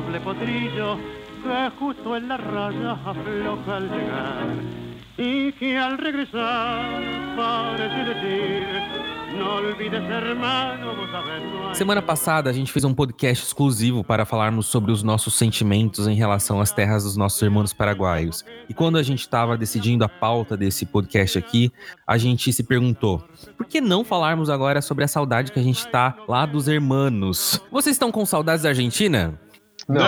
noble potrillo que justo en la raya afloja al llegar y que al regresar parece decir Semana passada a gente fez um podcast exclusivo para falarmos sobre os nossos sentimentos em relação às terras dos nossos irmãos paraguaios. E quando a gente estava decidindo a pauta desse podcast aqui, a gente se perguntou: por que não falarmos agora sobre a saudade que a gente tá lá dos hermanos? Vocês estão com saudades da Argentina? Não.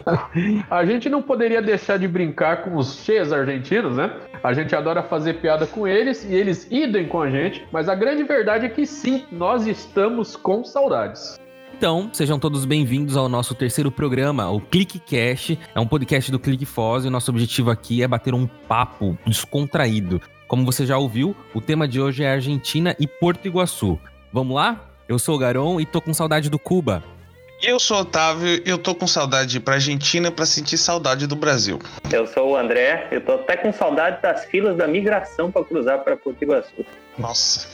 A gente não poderia deixar de brincar com os cheios argentinos, né? A gente adora fazer piada com eles e eles idem com a gente, mas a grande verdade é que sim, nós estamos com saudades. Então, sejam todos bem-vindos ao nosso terceiro programa, o ClickCast. É um podcast do ClickFoz e o nosso objetivo aqui é bater um papo descontraído. Como você já ouviu, o tema de hoje é Argentina e Porto Iguaçu. Vamos lá? Eu sou o Garon e tô com saudade do Cuba. E eu sou o Otávio e eu tô com saudade de ir pra Argentina pra sentir saudade do Brasil. Eu sou o André, eu tô até com saudade das filas da migração para cruzar para Porto Iguaçu. Nossa.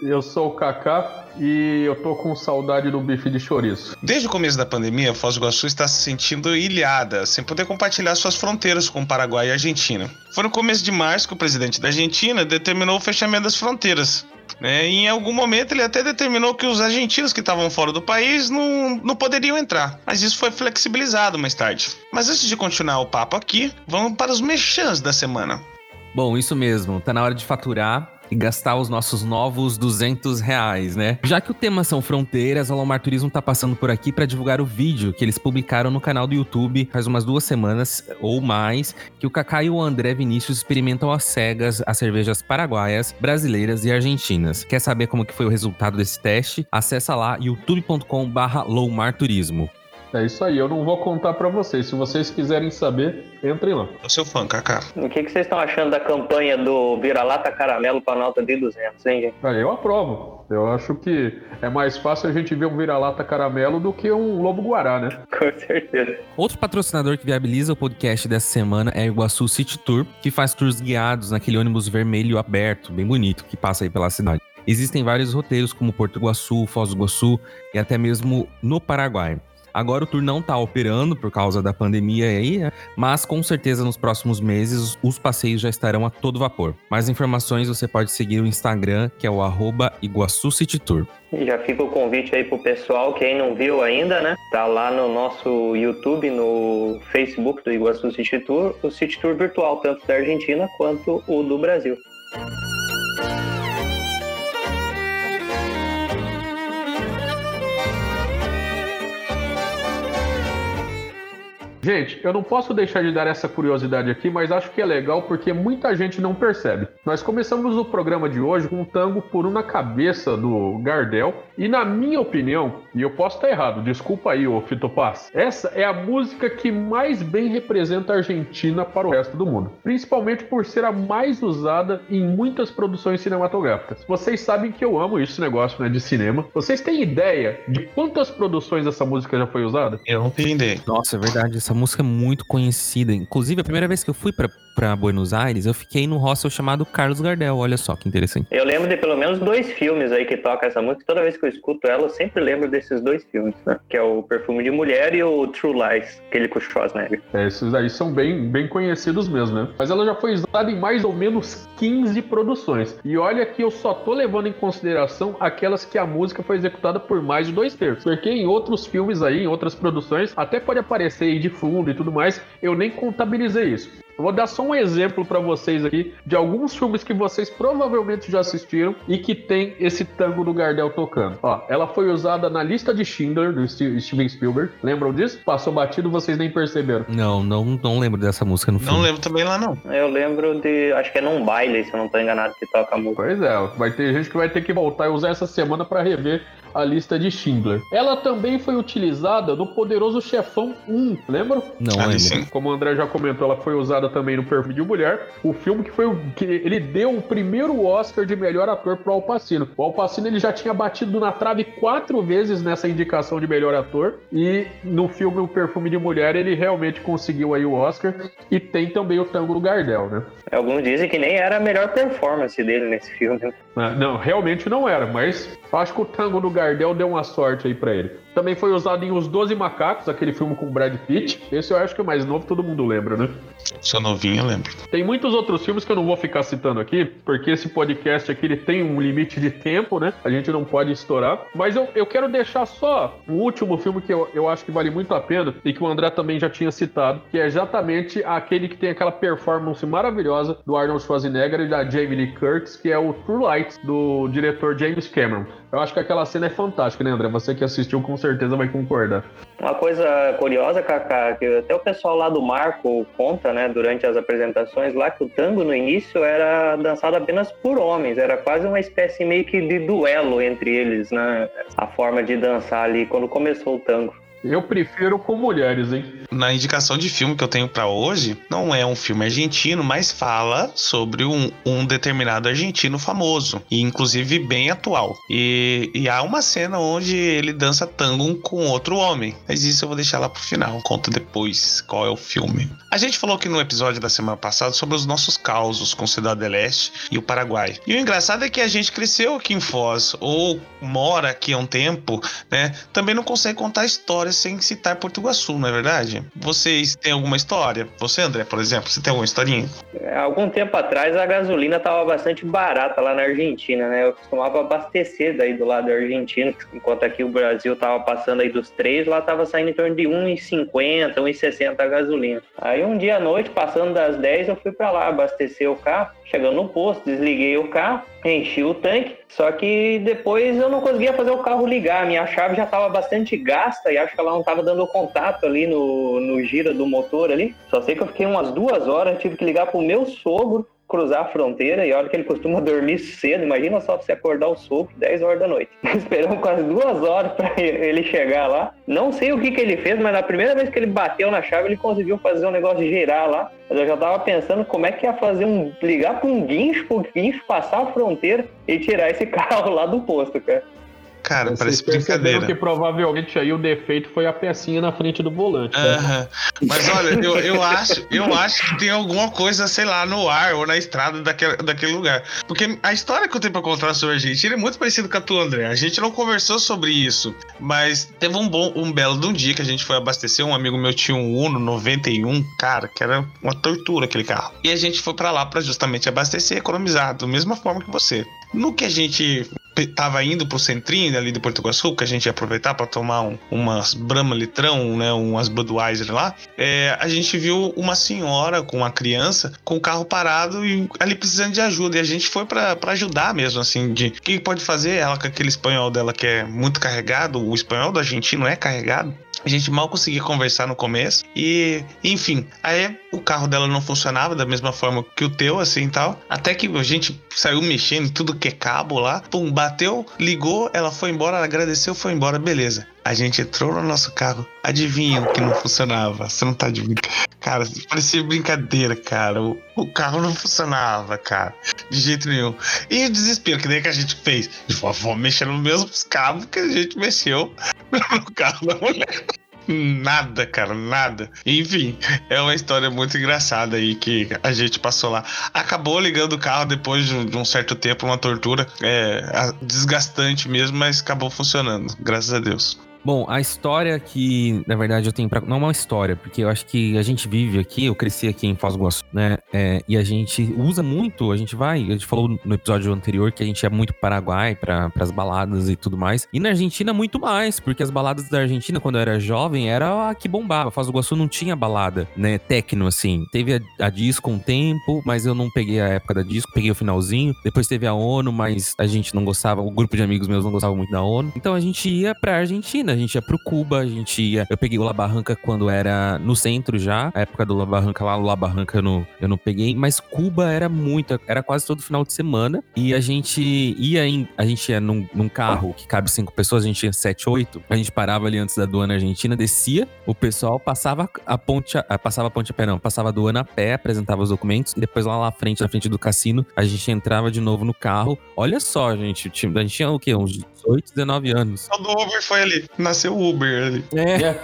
Eu sou o Kaká e eu tô com saudade do bife de chouriço. Desde o começo da pandemia, Foz do Iguaçu está se sentindo ilhada, sem poder compartilhar suas fronteiras com o Paraguai e a Argentina. Foi no começo de março que o presidente da Argentina determinou o fechamento das fronteiras. E em algum momento ele até determinou que os argentinos que estavam fora do país não, não poderiam entrar. Mas isso foi flexibilizado mais tarde. Mas antes de continuar o papo aqui, vamos para os mexãs da semana. Bom, isso mesmo, tá na hora de faturar e gastar os nossos novos 200 reais, né? Já que o tema são fronteiras, o Lomar Turismo tá passando por aqui para divulgar o vídeo que eles publicaram no canal do YouTube faz umas duas semanas ou mais, que o Kaká e o André Vinícius experimentam às cegas as cervejas paraguaias, brasileiras e argentinas. Quer saber como que foi o resultado desse teste? Acessa lá youtube.com barra Turismo. É isso aí, eu não vou contar pra vocês. Se vocês quiserem saber, entrem lá. Eu sou fã, Kaká. O que, que vocês estão achando da campanha do Vira-Lata Caramelo para nota de 200, hein, gente? Ah, eu aprovo. Eu acho que é mais fácil a gente ver um vira-lata caramelo do que um lobo guará, né? Com certeza. Outro patrocinador que viabiliza o podcast dessa semana é o Iguaçu City Tour, que faz tours guiados naquele ônibus vermelho aberto, bem bonito, que passa aí pela cidade. Existem vários roteiros, como Porto Iguaçu, Foz do Iguaçu e até mesmo no Paraguai. Agora o tour não tá operando por causa da pandemia aí, né? Mas com certeza nos próximos meses os passeios já estarão a todo vapor. Mais informações você pode seguir o Instagram, que é o arroba Iguaçu City Tour. Já fica o convite aí pro pessoal, quem não viu ainda, né? Tá lá no nosso YouTube, no Facebook do Iguaçu City Tour, o City Tour virtual, tanto da Argentina quanto o do Brasil. Gente, eu não posso deixar de dar essa curiosidade aqui, mas acho que é legal porque muita gente não percebe. Nós começamos o programa de hoje com um tango por uma cabeça do Gardel, e na minha opinião, e eu posso estar errado, desculpa aí, ô Fito Paz, essa é a música que mais bem representa a Argentina para o resto do mundo, principalmente por ser a mais usada em muitas produções cinematográficas. Vocês sabem que eu amo esse negócio né, de cinema. Vocês têm ideia de quantas produções essa música já foi usada? Eu não tenho ideia. Nossa, é verdade, essa música é muito conhecida. Inclusive, a primeira vez que eu fui pra, pra Buenos Aires, eu fiquei no hostel chamado Carlos Gardel. Olha só que interessante. Eu lembro de pelo menos dois filmes aí que toca essa música. Toda vez que eu escuto ela, eu sempre lembro desses dois filmes, né? Que é o Perfume de Mulher e o True Lies, aquele com o Schwarzenegger. É, esses aí são bem, bem conhecidos mesmo, né? Mas ela já foi usada em mais ou menos 15 produções. E olha que eu só tô levando em consideração aquelas que a música foi executada por mais de dois terços. Porque em outros filmes aí, em outras produções, até pode aparecer aí de fundo e tudo mais, eu nem contabilizei isso. Eu vou dar só um exemplo para vocês aqui de alguns filmes que vocês provavelmente já assistiram e que tem esse tango do Gardel tocando. Ó, ela foi usada na lista de Schindler do Steven Spielberg. Lembram disso? Passou batido, vocês nem perceberam. Não, não, não lembro dessa música no filme. Não lembro também lá, não. Eu lembro de. Acho que é num baile, se eu não tô enganado, que toca a música. Pois é, vai ter gente que vai ter que voltar e usar essa semana para rever a lista de Schindler. Ela também foi utilizada no Poderoso Chefão 1, lembram? Não Ah, lembro. Como o André já comentou, ela foi usada também no Perfume de Mulher. O filme que foi o que ele deu o primeiro Oscar de melhor ator pro Al Pacino. O Al Pacino ele já tinha batido na trave quatro vezes nessa indicação de melhor ator e no filme O Perfume de Mulher ele realmente conseguiu aí o Oscar e tem também o Tango do Gardel, né? Alguns dizem que nem era a melhor performance dele nesse filme. Ah, não, realmente não era, mas acho que o Tango do Gardel deu uma sorte aí para ele. Também foi usado em Os Doze Macacos, aquele filme com Brad Pitt. Esse eu acho que é mais novo, todo mundo lembra, né? Sou novinho, eu lembro. Tem muitos outros filmes que eu não vou ficar citando aqui, porque esse podcast aqui ele tem um limite de tempo, né? A gente não pode estourar. Mas eu, eu quero deixar só um último filme que eu, eu acho que vale muito a pena e que o André também já tinha citado, que é exatamente aquele que tem aquela performance maravilhosa do Arnold Schwarzenegger e da Jamie Lee Curtis, que é o True Lights, do diretor James Cameron. Eu acho que aquela cena é fantástica, né, André? Você que assistiu com certeza vai concordar. Uma coisa curiosa, Kaká, que até o pessoal lá do Marco conta, né, durante as apresentações lá, que o tango no início era dançado apenas por homens, era quase uma espécie meio que de duelo entre eles, né? A forma de dançar ali quando começou o tango. Eu prefiro com mulheres, hein? Na indicação de filme que eu tenho para hoje, não é um filme argentino, mas fala sobre um, um, determinado argentino famoso, e inclusive bem atual. E, e, há uma cena onde ele dança tango com outro homem. Mas isso eu vou deixar lá pro final, conto depois qual é o filme. A gente falou aqui no episódio da semana passada sobre os nossos causos com Cidade do Leste e o Paraguai. E o engraçado é que a gente cresceu aqui em Foz, ou mora aqui há um tempo, né? Também não consegue contar histórias sem citar Portugaçu, não é verdade? Vocês têm alguma história? Você, André, por exemplo, você tem alguma historinha? É, algum tempo atrás a gasolina estava bastante barata lá na Argentina, né? Eu costumava abastecer daí do lado argentino, enquanto aqui o Brasil estava passando aí dos três, lá estava saindo em torno de 1,50, 1,60 a gasolina. Aí um dia à noite, passando das 10, eu fui para lá abastecer o carro. Chegando no posto, desliguei o carro, enchi o tanque, só que depois eu não conseguia fazer o carro ligar. Minha chave já estava bastante gasta e acho que ela não estava dando contato ali no, no gira do motor ali. Só sei que eu fiquei umas duas horas, tive que ligar pro meu sogro cruzar a fronteira e olha que ele costuma dormir cedo. Imagina só você acordar o sogro 10 horas da noite. Esperamos quase duas horas para ele chegar lá. Não sei o que, que ele fez, mas na primeira vez que ele bateu na chave, ele conseguiu fazer um negócio girar lá. Mas eu já tava pensando como é que ia fazer um. ligar para um guincho, pro guincho passar a fronteira e tirar esse carro lá do posto, cara. Cara, Vocês parece brincadeira. que provavelmente aí o defeito foi a pecinha na frente do volante. Né? Mas olha, eu, eu, acho, eu acho que tem alguma coisa, sei lá, no ar ou na estrada daquele, daquele lugar. Porque a história que eu tenho pra contar sobre a Argentina é muito parecida com a tua, André. A gente não conversou sobre isso, mas teve um bom, um belo de um dia que a gente foi abastecer. Um amigo meu tinha um Uno 91, cara, que era uma tortura aquele carro. E a gente foi para lá para justamente abastecer e economizar, da mesma forma que você. No que a gente tava indo pro centrinho ali de Porto Iguaçu, que a gente ia aproveitar para tomar um, umas Brahma litrão, né, umas Budweiser lá, é, a gente viu uma senhora com uma criança com o carro parado e ali precisando de ajuda. E a gente foi para ajudar mesmo, assim, de o que pode fazer ela com aquele espanhol dela que é muito carregado, o espanhol do argentino é carregado. A gente mal conseguia conversar no começo. E, enfim, aí o carro dela não funcionava da mesma forma que o teu, assim tal. Até que a gente saiu mexendo em tudo que é cabo lá. Pum, bateu, ligou, ela foi embora, ela agradeceu, foi embora, beleza. A gente entrou no nosso carro, adivinha o que não funcionava? Você não tá de brincadeira. Cara, parecia brincadeira, cara. O, o, carro não funcionava, cara. De jeito nenhum. E o desespero, que nem que a gente fez. De vamos mexer nos mesmos cabos que a gente mexeu no carro da mulher. Nada, cara, nada. Enfim, é uma história muito engraçada aí que a gente passou lá. Acabou ligando o carro depois de um certo tempo, uma tortura é, desgastante mesmo, mas acabou funcionando, graças a Deus. Bom, a história que, na verdade, eu tenho pra. Não é uma história, porque eu acho que a gente vive aqui, eu cresci aqui em Foz do Iguaçu, né? É, e a gente usa muito, a gente vai, a gente falou no episódio anterior que a gente é muito Paraguai para as baladas e tudo mais. E na Argentina, muito mais, porque as baladas da Argentina, quando eu era jovem, era a que bombava. Foz do Iguaçu não tinha balada, né? Tecno, assim. Teve a, a disco um tempo, mas eu não peguei a época da disco, peguei o finalzinho. Depois teve a ONU, mas a gente não gostava, o grupo de amigos meus não gostava muito da ONU. Então a gente ia pra Argentina A gente ia pro Cuba, a gente ia. Eu peguei o La Barranca quando era no centro já. A época do La Barranca lá, o La Barranca eu não, eu não peguei. Mas Cuba era muito, era quase todo final de semana. E a gente ia em. A gente ia num, num carro que cabe cinco pessoas, a gente ia sete, oito. A gente parava ali antes da aduana argentina, descia, o pessoal passava a ponte. A, passava a ponte a pé, não, passava a aduana a pé, apresentava os documentos. E depois lá na frente, na frente do cassino, a gente entrava de novo no carro. Olha só, gente, a gente tinha o quê? Uns 18, 19 anos. O do Uber foi ali. Nasceu o Uber ali. É.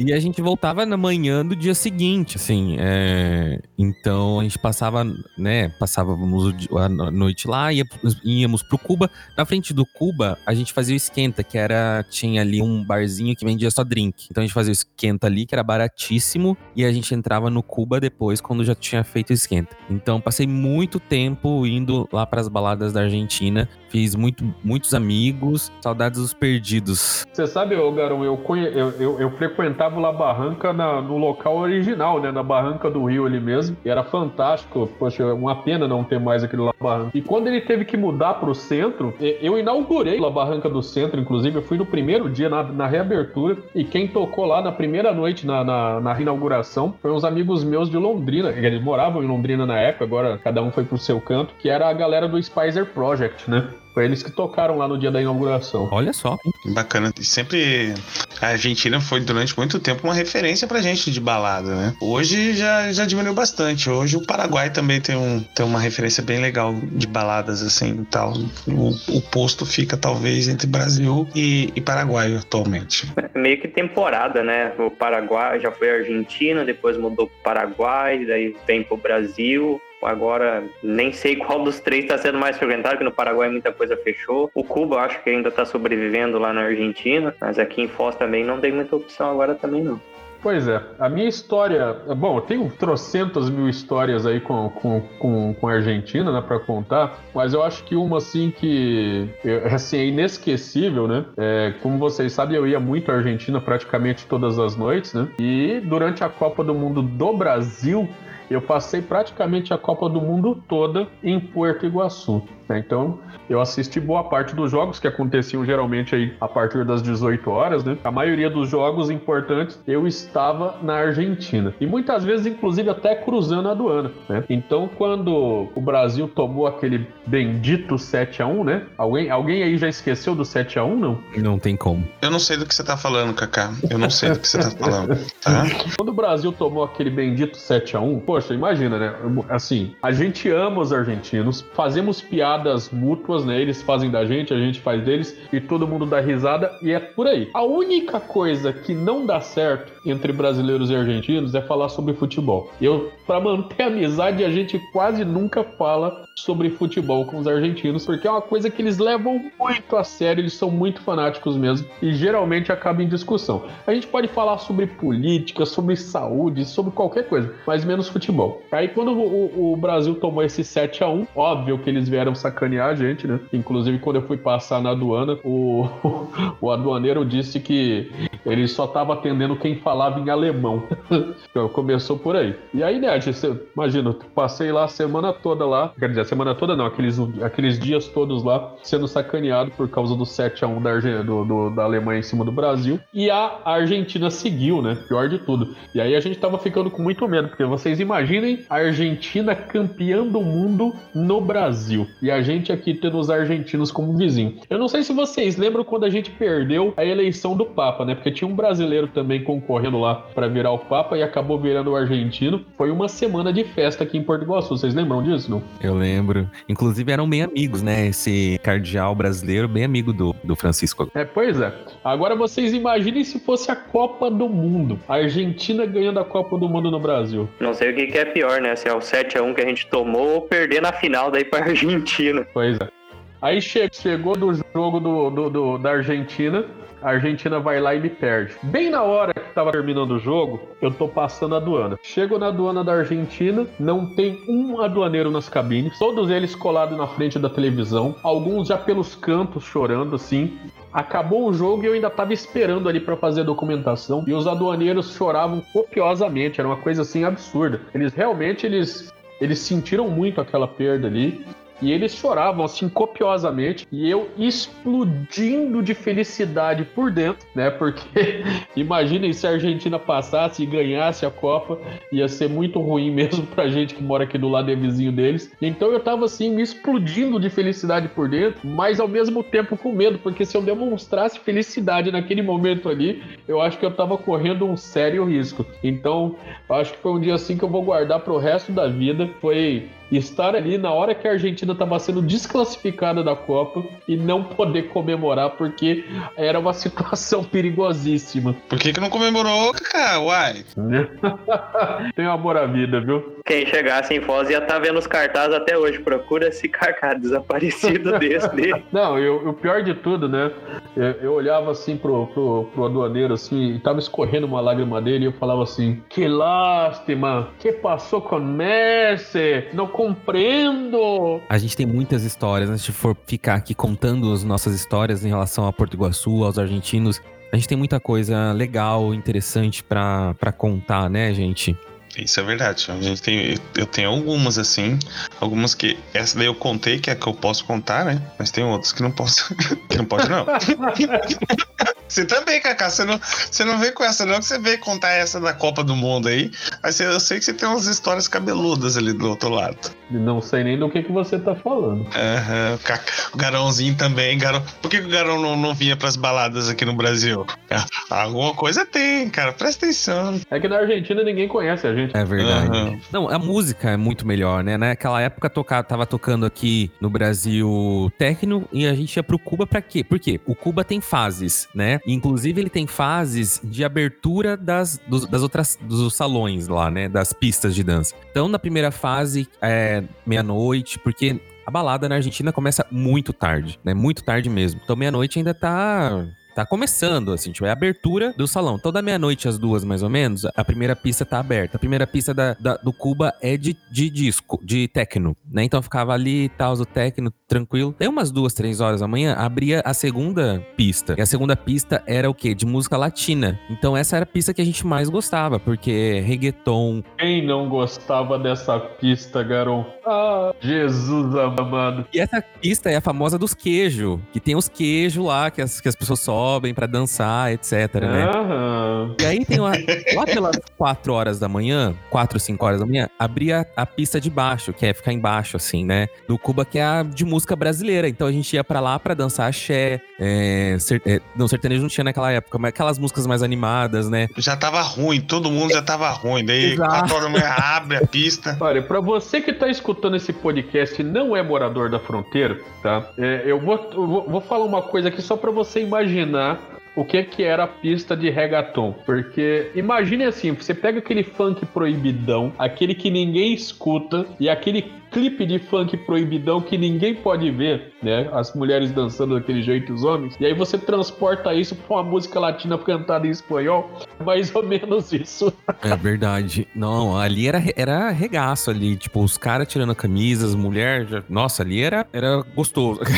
e a gente voltava na manhã do dia seguinte, assim. É... Então a gente passava, né? Passávamos a noite lá, ia, íamos pro Cuba. Na frente do Cuba, a gente fazia o esquenta, que era. Tinha ali um barzinho que vendia só drink. Então a gente fazia o esquenta ali, que era baratíssimo. E a gente entrava no Cuba depois, quando já tinha feito o esquenta. Então passei muito tempo indo lá para as baladas da Argentina. Fiz muito, muitos amigos, saudades dos perdidos. Você sabe, ô Garão, eu, eu, eu, eu, frequentava La Barranca na, no local original, né? Na Barranca do Rio ali mesmo. E era fantástico. Poxa, é uma pena não ter mais aquele La Barranca. E quando ele teve que mudar pro centro, eu inaugurei La Barranca do Centro, inclusive. Eu fui no primeiro dia, na, na reabertura. E quem tocou lá na primeira noite, na, na, na inauguração, foi uns amigos meus de Londrina. Eles moravam em Londrina na época, agora cada um foi pro seu canto, que era a galera do Spicer Project, né? Foi eles que tocaram lá no dia da inauguração. Olha só. Bacana. E sempre a Argentina foi durante muito tempo uma referência pra gente de balada, né? Hoje já, já diminuiu bastante. Hoje o Paraguai também tem, um, tem uma referência bem legal de baladas assim e tal. O, o posto fica talvez entre Brasil e, e Paraguai atualmente. É meio que temporada, né? O Paraguai já foi Argentina, depois mudou pro Paraguai, daí vem pro Brasil. Agora, nem sei qual dos três está sendo mais frequentado, que no Paraguai muita coisa fechou. O Cuba, eu acho que ainda está sobrevivendo lá na Argentina, mas aqui em Foz também não tem muita opção agora também não. Pois é, a minha história. Bom, eu tenho trocentas mil histórias aí com, com, com, com a Argentina, né, pra contar, mas eu acho que uma assim que. Assim, é inesquecível, né? É, como vocês sabem, eu ia muito à Argentina praticamente todas as noites, né? E durante a Copa do Mundo do Brasil, eu passei praticamente a Copa do Mundo toda em Puerto Iguaçu. Né? Então, eu assisti boa parte dos jogos que aconteciam geralmente aí a partir das 18 horas, né? A maioria dos jogos importantes eu estava na Argentina. E muitas vezes, inclusive, até cruzando a aduana, né? Então, quando o Brasil tomou aquele bendito 7 a 1 né? Alguém, alguém aí já esqueceu do 7 a 1 não? Não tem como. Eu não sei do que você tá falando, Kaká. Eu não sei do que você tá falando, tá? Quando o Brasil tomou aquele bendito 7 a 1 poxa, imagina, né? Assim, a gente ama os argentinos, fazemos piadas mútuas, né? Eles fazem da gente, a gente faz deles e todo mundo dá risada e é por aí. A única coisa que não dá certo entre brasileiros e argentinos é falar sobre futebol. Eu, para manter a amizade, a gente quase nunca fala sobre futebol com os argentinos, porque é uma coisa que eles levam muito a sério, eles são muito fanáticos mesmo e geralmente acaba em discussão. A gente pode falar sobre política, sobre saúde, sobre qualquer coisa, mas menos futebol. Aí quando o, o Brasil tomou esse 7 a 1 óbvio que eles vieram sacanear a gente, né? Inclusive quando eu fui passar na aduana, o, o aduaneiro disse que ele só estava atendendo quem falava em alemão. então, começou por aí. E aí, né, gente, imagina, passei lá a semana toda lá, quer dizer, a semana toda não, aqueles, aqueles dias todos lá, sendo sacaneado por causa do 7x1 da, do, do, da Alemanha em cima do Brasil. E a Argentina seguiu, né? Pior de tudo. E aí a gente tava ficando com muito medo, porque vocês imaginem a Argentina campeã do mundo no Brasil. E a gente aqui tendo os argentinos como vizinho. Eu não sei se vocês lembram quando a gente perdeu a eleição do Papa, né? Porque tinha um brasileiro também concorrendo lá para virar o Papa e acabou virando o argentino. Foi uma semana de festa aqui em Porto Iguaçu. Vocês lembram disso, não? Eu lembro. Inclusive eram bem amigos, né? Esse cardeal brasileiro, bem amigo do, do Francisco. É, pois é. Agora vocês imaginem se fosse a Copa do Mundo. A Argentina ganhando a Copa do Mundo no Brasil. Não sei o que, que é pior, né? Se é o 7x1 que a gente tomou ou perder na final daí pra Argentina. Pois é. Aí chegou do jogo do, do, do, da Argentina, a Argentina vai lá e me perde. Bem na hora que tava terminando o jogo, eu tô passando a aduana. Chego na aduana da Argentina, não tem um aduaneiro nas cabines, todos eles colados na frente da televisão, alguns já pelos cantos chorando assim. Acabou o jogo e eu ainda tava esperando ali para fazer a documentação e os aduaneiros choravam copiosamente, era uma coisa assim absurda. Eles realmente eles eles sentiram muito aquela perda ali e eles choravam assim copiosamente e eu explodindo de felicidade por dentro, né? Porque imaginem se a Argentina passasse e ganhasse a Copa, ia ser muito ruim mesmo pra gente que mora aqui do lado e é vizinho deles. Então eu tava assim me explodindo de felicidade por dentro, mas ao mesmo tempo com medo, porque se eu demonstrasse felicidade naquele momento ali, eu acho que eu tava correndo um sério risco. Então, acho que foi um dia assim que eu vou guardar pro resto da vida. Foi estar ali na hora que a Argentina estava sendo desclassificada da Copa e não poder comemorar porque era uma situação perigosíssima. Por que, que não comemorou, Kaká? Uai. Tem amor à vida, viu? Quem chegasse em Foz ia estar tá vendo os cartazes até hoje. Procura esse Kaká desaparecido desse dele. Não, eu, o pior de tudo, né? Eu, eu, olhava assim pro, pro, pro aduaneiro assim e tava escorrendo uma lágrima dele e eu falava assim: Que lástima! Que passou com Messi? Não compreendo. A gente tem muitas histórias, né? Se for ficar aqui contando as nossas histórias em relação a Porto Iguaçu, aos argentinos, a gente tem muita coisa legal, interessante para contar, né, gente? Isso é verdade. A gente tem, eu tenho algumas assim, algumas que essa daí eu contei que é que eu posso contar, né? Mas tem outras que não posso, que não pode não. Você também, Kaká. Você não, você não vem com essa, não, que você veio contar essa da Copa do Mundo aí. Mas eu sei que você tem umas histórias cabeludas ali do outro lado. Não sei nem do que, que você tá falando. Uhum, o Garãozinho também. Garão... Por que, que o Garão não, não vinha pras baladas aqui no Brasil? Alguma coisa tem, cara. Presta atenção. É que na Argentina ninguém conhece a gente. É verdade. Uhum. Não, a música é muito melhor, né? Naquela época tocar, tava tocando aqui no Brasil Tecno e a gente ia pro Cuba pra quê? Por quê? O Cuba tem fases, né? Inclusive, ele tem fases de abertura das, dos, das outras dos salões lá, né? Das pistas de dança. Então, na primeira fase, é meia-noite, porque a balada na Argentina começa muito tarde, né? Muito tarde mesmo. Então, meia-noite ainda tá tá começando, assim, tipo, é a abertura do salão. Toda meia-noite, às duas, mais ou menos, a primeira pista tá aberta. A primeira pista da, da, do Cuba é de, de disco, de techno, né? Então ficava ali e tal, o techno, tranquilo. Daí umas duas, três horas da manhã, abria a segunda pista. E a segunda pista era o quê? De música latina. Então essa era a pista que a gente mais gostava, porque reggaeton. Quem não gostava dessa pista, garoto? Ah, Jesus amado. E essa pista é a famosa dos queijos, que tem os queijos lá, que as, que as pessoas sobem sobem para dançar, etc, né? Uhum. E aí tem uma, lá pelas 4 horas da manhã, 4, 5 horas da manhã, abria a pista de baixo, que é ficar embaixo, assim, né? Do Cuba, que é a de música brasileira. Então a gente ia para lá para dançar axé. É, ser, é, não, sertanejo não tinha naquela época, mas aquelas músicas mais animadas, né? Já tava ruim, todo mundo já tava ruim. Daí 4 horas da manhã abre a pista. Olha, pra você que tá escutando esse podcast e não é morador da fronteira, tá? É, eu, vou, eu vou, vou falar uma coisa aqui só para você imaginar o que que era a pista de reggaeton. Porque imagine assim, você pega aquele funk proibidão, aquele que ninguém escuta e aquele clipe de funk proibidão que ninguém pode ver, né? As mulheres dançando daquele jeito, os homens. E aí você transporta isso pra uma música latina cantada em espanhol. Mais ou menos isso. É verdade. Não, ali era, era regaço ali. Tipo, os caras tirando a camisa, as mulheres. Já... Nossa, ali era, era gostoso.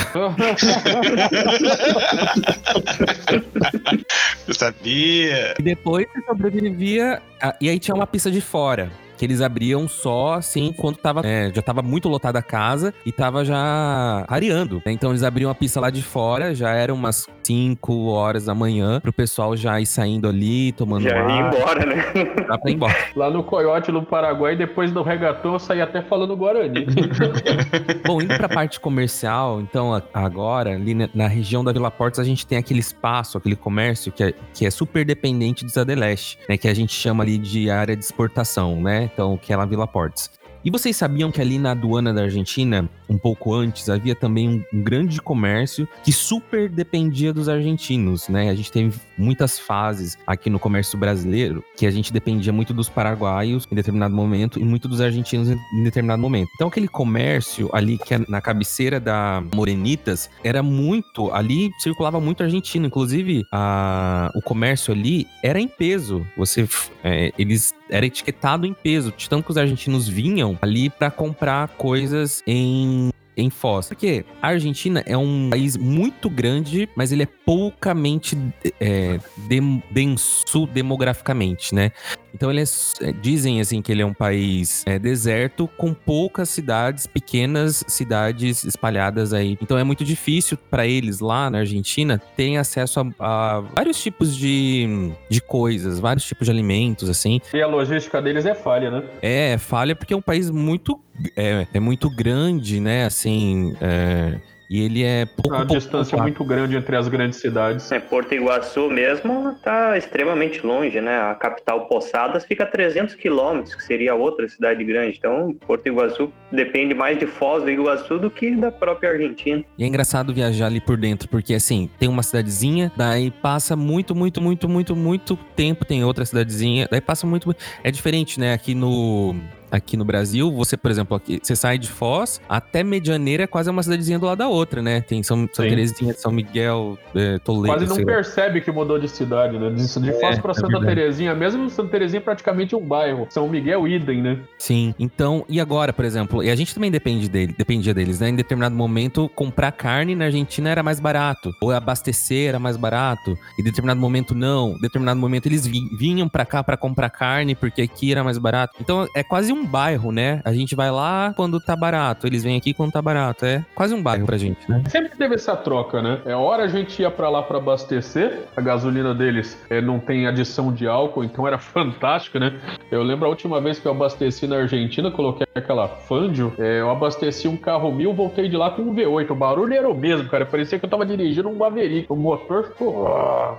Eu sabia. E depois você sobrevivia. E aí tinha uma pista de fora que eles abriam só assim quando tava, é, já tava muito lotada a casa e tava já rareando. Né? Então eles abriam a pista lá de fora, já eram umas 5 horas da manhã, pro pessoal já ir saindo ali, tomando Já ar. ir embora, né? Dá pra ir embora. Lá no Coyote, no Paraguai, depois do regatão, eu saí até falando Guarani. Bom, indo pra parte comercial, então agora, ali na região da Vila Portos, a gente tem aquele espaço, aquele comércio que é, que é super dependente do Zadeleste, né? Que a gente chama ali de área de exportação, né? então, que é lá Vila Portes. E vocês sabiam que ali na aduana da Argentina, um pouco antes, havia também um, grande comércio que super dependia dos argentinos, né? A gente teve muitas fases aqui no comércio brasileiro que a gente dependia muito dos paraguaios em determinado momento e muito dos argentinos em determinado momento. Então aquele comércio ali que é na cabeceira da Morenitas era muito, ali circulava muito argentino, inclusive a, o comércio ali era em peso. Você, é, eles era etiquetado em peso, de tanto que os argentinos vinham ali para comprar coisas em em Foz. Porque a Argentina é um país muito grande, mas ele é poucamente é, dem, denso demograficamente, né? Então eles é, dizem assim que ele é um país é, deserto com poucas cidades, pequenas cidades espalhadas aí. Então é muito difícil para eles lá na Argentina terem acesso a, a, vários tipos de, de coisas, vários tipos de alimentos assim. E a logística deles é falha, né? É, é falha porque é um país muito é, é muito grande, né? Assim, é, e ele é pouco. Uma distância muito grande entre as grandes cidades. É, Porto Iguaçu mesmo está extremamente longe, né? A capital Poçadas fica a 300 quilômetros, que seria outra cidade grande. Então, Porto Iguaçu depende mais de Foz do Iguaçu do que da própria Argentina. E é engraçado viajar ali por dentro, porque assim, tem uma cidadezinha, daí passa muito, muito, muito, muito, muito tempo, tem outra cidadezinha, daí passa muito. É diferente, né? Aqui no aqui no Brasil, você, por exemplo, aqui, você sai de Foz até Medianeira é quase uma cidadezinha do lado da outra, né? Tem São, São Terezinha, São Miguel, é, Toledo. Quase não percebe que mudou de cidade, né? De, de Foz é, pra é Santa é Terezinha, mesmo Santa Terezinha é praticamente um bairro. São Miguel, idem, né? Sim. Então, e agora, por exemplo, e a gente também depende dele, dependia deles, né? Em determinado momento, comprar carne na Argentina era mais barato, ou abastecer era mais barato. Em determinado momento, não. Em determinado momento, eles vinham para cá para comprar carne, porque aqui era mais barato. Então, é quase um um bairro, né? A gente vai lá quando tá barato, eles vêm aqui quando tá barato. É quase um bairro pra gente, né? Sempre teve essa troca, né? É hora a gente ia para lá para abastecer, a gasolina deles é, não tem adição de álcool, então era fantástico, né? Eu lembro a última vez que eu abasteci na Argentina, coloquei aquela Fandio, é, eu abasteci um carro mil, voltei de lá com um V8. O barulho era o mesmo, cara. Parecia que eu tava dirigindo um Maverick. O motor ficou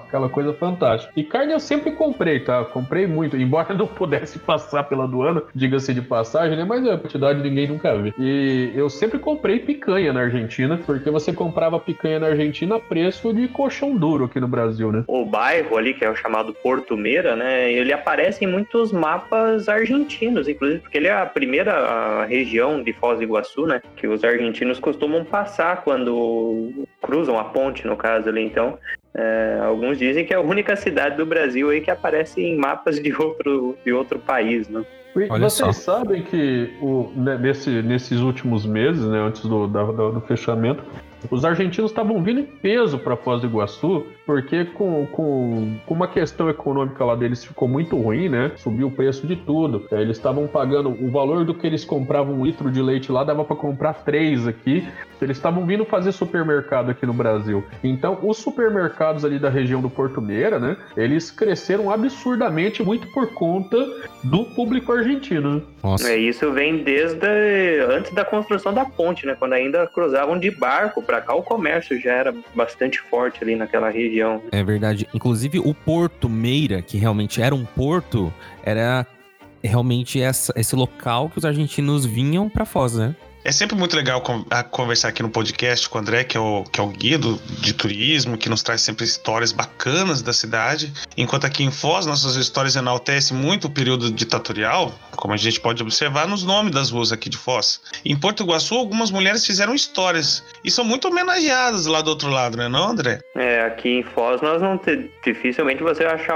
aquela coisa fantástica. E carne eu sempre comprei, tá? Comprei muito, embora não pudesse passar pela aduana, diga-se de passagem, né? Mas a quantidade ninguém nunca vê. E eu sempre comprei picanha na Argentina, porque você comprava picanha na Argentina a preço de colchão duro aqui no Brasil, né? O bairro ali, que é o chamado Porto Meira, né? Ele aparece em muitos mapas argentinos, inclusive, porque ele é a primeira região de Foz do Iguaçu, né? Que os argentinos costumam passar quando cruzam a ponte, no caso ali. Então, é, alguns dizem que é a única cidade do Brasil aí que aparece em mapas de outro, de outro país, né? Olha Vocês só. sabem que o, né, nesse, nesses últimos meses, né, antes do, da, do fechamento, os argentinos estavam vindo em peso para Foz do Iguaçu, porque com, com, com, uma questão econômica lá deles ficou muito ruim, né? Subiu o preço de tudo. É, eles estavam pagando o valor do que eles compravam um litro de leite lá, dava para comprar três aqui. Eles estavam vindo fazer supermercado aqui no Brasil. Então, os supermercados ali da região do Porto Meira, né? Eles cresceram absurdamente muito por conta do público argentino. Né? Nossa. É, isso vem desde antes da construção da ponte, né? Quando ainda cruzavam de barco para cá, o comércio já era bastante forte ali naquela região. É verdade. Inclusive, o Porto Meira, que realmente era um porto, era realmente essa, esse local que os argentinos vinham para Foz, né? É sempre muito legal conversar aqui no podcast com o André, que é o, que é o guia do, de turismo, que nos traz sempre histórias bacanas da cidade. Enquanto aqui em Foz, nossas histórias enaltecem muito o período ditatorial, como a gente pode observar nos nomes das ruas aqui de Foz. Em Porto Iguaçu, algumas mulheres fizeram histórias e são muito homenageadas lá do outro lado, né, não, André? É, aqui em Foz nós não te... dificilmente você achar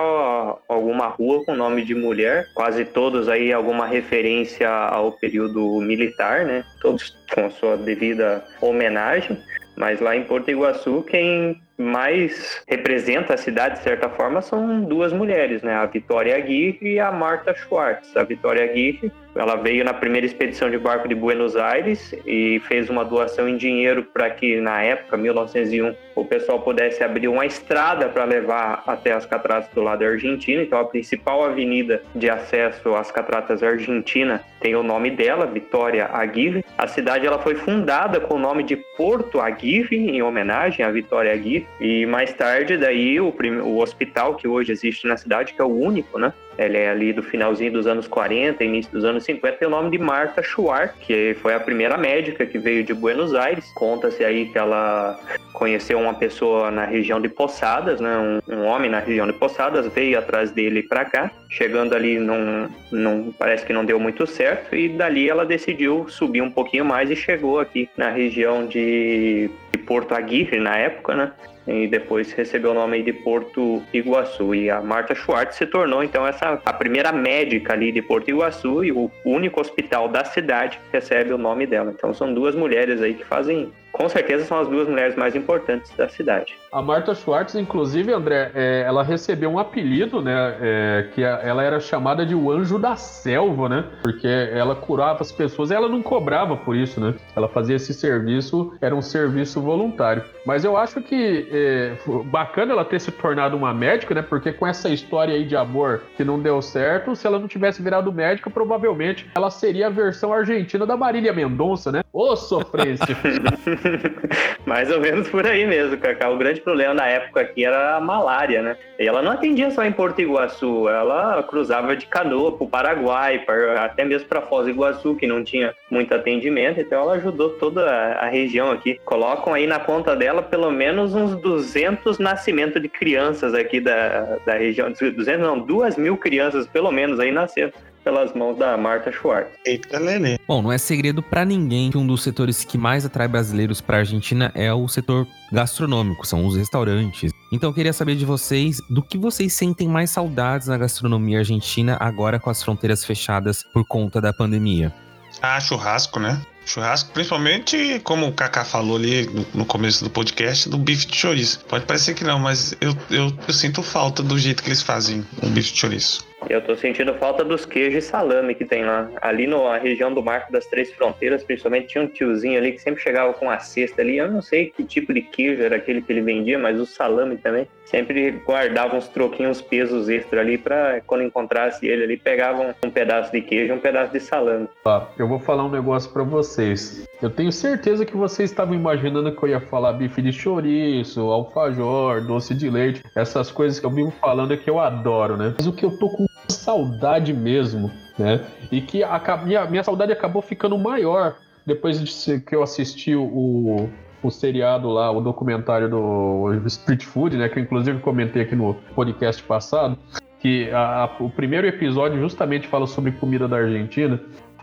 alguma rua com nome de mulher, quase todos aí alguma referência ao período militar, né? Todos com sua devida homenagem, mas lá em Porto Iguaçu, quem mais representa a cidade de certa forma são duas mulheres, né? A Vitória Aguirre e a Marta Schwartz. A Vitória Aguirre ela veio na primeira expedição de barco de Buenos Aires e fez uma doação em dinheiro para que, na época, 1901, o pessoal pudesse abrir uma estrada para levar até as cataratas do lado argentino. Então, a principal avenida de acesso às cataratas argentinas tem o nome dela, Vitória Aguirre. A cidade ela foi fundada com o nome de Porto Aguirre, em homenagem à Vitória Aguirre. E mais tarde, daí, o, o hospital que hoje existe na cidade, que é o único, né? Ela é ali do finalzinho dos anos 40, início dos anos 50, tem o nome de Marta Schwartz, que foi a primeira médica que veio de Buenos Aires. Conta-se aí que ela conheceu uma pessoa na região de Poçadas, né? Um, um homem na região de Poçadas, veio atrás dele para cá. Chegando ali, não, não parece que não deu muito certo, e dali ela decidiu subir um pouquinho mais e chegou aqui na região de, de Porto Aguirre, na época, né? E depois recebeu o nome de Porto Iguaçu. E a Marta Schwartz se tornou então essa a primeira médica ali de Porto Iguaçu e o único hospital da cidade que recebe o nome dela. Então são duas mulheres aí que fazem com certeza são as duas mulheres mais importantes da cidade. A Marta Schwartz, inclusive, André, é, ela recebeu um apelido, né? É, que ela era chamada de o anjo da selva, né? Porque ela curava as pessoas e ela não cobrava por isso, né? Ela fazia esse serviço, era um serviço voluntário. Mas eu acho que é, bacana ela ter se tornado uma médica, né? Porque com essa história aí de amor que não deu certo, se ela não tivesse virado médica, provavelmente ela seria a versão argentina da Marília Mendonça, né? Ô, sofrência! Mais ou menos por aí mesmo, Cacá. O grande problema na época aqui era a malária, né? E ela não atendia só em Porto Iguaçu, ela cruzava de canoa para o Paraguai, pra, até mesmo para Foz do Iguaçu, que não tinha muito atendimento, então ela ajudou toda a, a região aqui. Colocam aí na conta dela pelo menos uns 200 nascimentos de crianças aqui da, da região, 200 não, 2 mil crianças pelo menos aí nasceram pelas mãos da Marta Schwartz. Eita, Lelê. Bom, não é segredo para ninguém que um dos setores que mais atrai brasileiros para a Argentina é o setor gastronômico, são os restaurantes. Então eu queria saber de vocês do que vocês sentem mais saudades na gastronomia argentina agora com as fronteiras fechadas por conta da pandemia. Ah, churrasco, né? Churrasco, principalmente, como o Kaká falou ali no, no, começo do podcast, do bife de chouriço. Pode parecer que não, mas eu, eu, eu sinto falta do jeito que eles fazem o bife de chouriço. Eu tô sentindo falta dos queijos e salame que tem lá. Ali na região do Marco das Três Fronteiras, principalmente, tinha um tiozinho ali que sempre chegava com a cesta ali. Eu não sei que tipo de queijo era aquele que ele vendia, mas o salame também. Sempre guardava uns troquinhos, pesos extra ali para quando encontrasse ele ali, pegavam um pedaço de queijo e um pedaço de salame. Tá, eu vou falar um negócio para vocês. Eu tenho certeza que vocês estavam imaginando que eu ia falar bife de chouriço, alfajor, doce de leite, essas coisas que eu vivo falando é que eu adoro, né? Mas o que eu tô com saudade mesmo, né? E que a minha, minha saudade acabou ficando maior depois de que eu assisti o, o seriado lá, o documentário do Street Food, né? Que eu inclusive comentei aqui no podcast passado. Que a, a, o primeiro episódio justamente fala sobre comida da Argentina.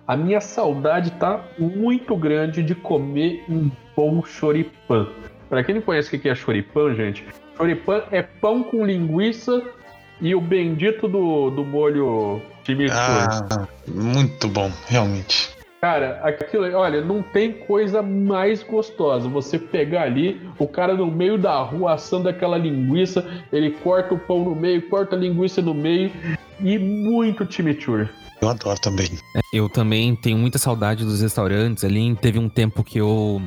A minha saudade tá muito grande de comer um bom choripan. Para quem não conhece o que é choripan, gente, choripan é pão com linguiça e o bendito do, do molho chimichurri. Ah, muito bom, realmente. Cara, aquilo, olha, não tem coisa mais gostosa. Você pegar ali, o cara no meio da rua assando aquela linguiça, ele corta o pão no meio, corta a linguiça no meio e muito chimichurri. Eu adoro também. É, eu também tenho muita saudade dos restaurantes ali. Teve um tempo que eu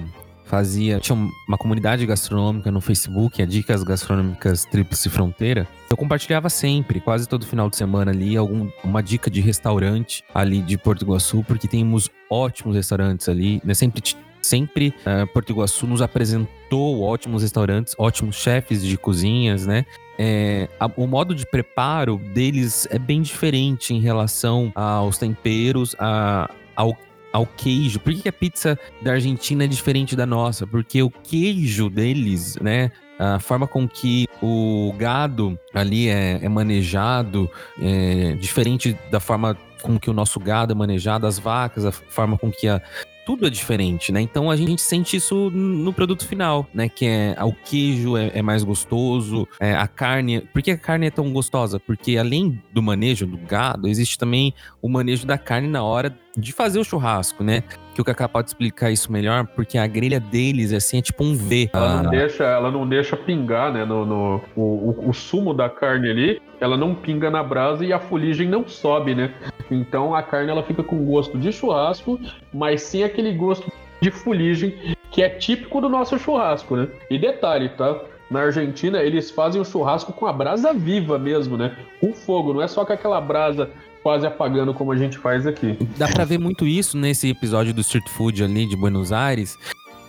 fazia. Tinha uma comunidade gastronômica no Facebook, a Dicas Gastronômicas Tríplice Fronteira. Eu compartilhava sempre, quase todo final de semana ali, algum, uma dica de restaurante ali de Porto Iguaçu, porque temos ótimos restaurantes ali, né? Sempre sempre uh, Porto Iguaçu nos apresentou ótimos restaurantes, ótimos chefes de cozinhas, né? É, a, o modo de preparo deles é bem diferente em relação aos temperos, a, ao ao queijo. Por que a pizza da Argentina é diferente da nossa? Porque o queijo deles, né? A forma com que o gado ali é, é manejado é diferente da forma com que o nosso gado é manejado, as vacas, a forma com que a, tudo é diferente, né? Então a gente sente isso no produto final, né? Que é o queijo é, é mais gostoso, é, a carne. Por que a carne é tão gostosa? Porque além do manejo do gado, existe também o manejo da carne na hora de fazer o churrasco, né? Que o Kaká pode explicar isso melhor, porque a grelha deles assim, é tipo um V. Ela não, ah. deixa, ela não deixa pingar, né? No, no o, o, o, sumo da carne ali, ela não pinga na brasa e a fuligem não sobe, né? Então a carne ela fica com gosto de churrasco, mas sem aquele gosto de fuligem que é típico do nosso churrasco, né? E detalhe, tá? Na Argentina, eles fazem o churrasco com a brasa viva mesmo, né? Com fogo, não é só com aquela brasa quase apagando como a gente faz aqui. Dá para ver muito isso nesse episódio do Street Food ali de Buenos Aires,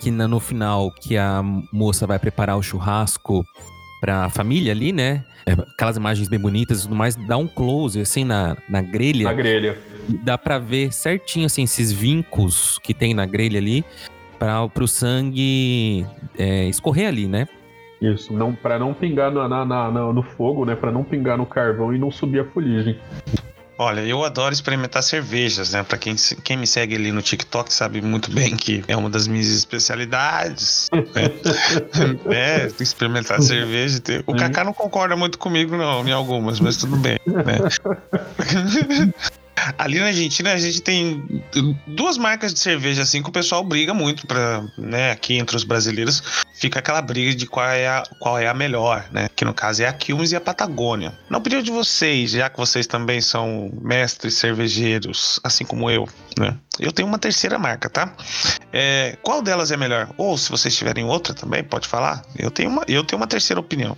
que no final que a moça vai preparar o churrasco pra família ali, né? É, aquelas imagens bem bonitas e tudo mais, dá um close assim na, na grelha. Na grelha. Dá pra ver certinho assim esses vincos que tem na grelha ali para pro sangue é, escorrer ali, né? Isso, não, para não pingar na, na, na, no fogo, né? Para não pingar no carvão e não subir a fuligem. Olha, eu adoro experimentar cervejas, né? Pra quem, quem me segue ali no TikTok sabe muito bem que é uma das minhas especialidades. Né? é, experimentar cerveja. O Kaká não concorda muito comigo, não, em algumas, mas tudo bem, né? Ali na Argentina a gente tem duas marcas de cerveja assim que o pessoal briga muito para, né, aqui entre os brasileiros, fica aquela briga de qual é a, qual é a melhor, né? Que no caso é a Quilmes e a Patagônia. Na opinião de vocês, já que vocês também são mestres cervejeiros, assim como eu, né? Eu tenho uma terceira marca, tá? É, qual delas é melhor? Ou se vocês tiverem outra também, pode falar. Eu tenho uma, eu tenho uma terceira opinião.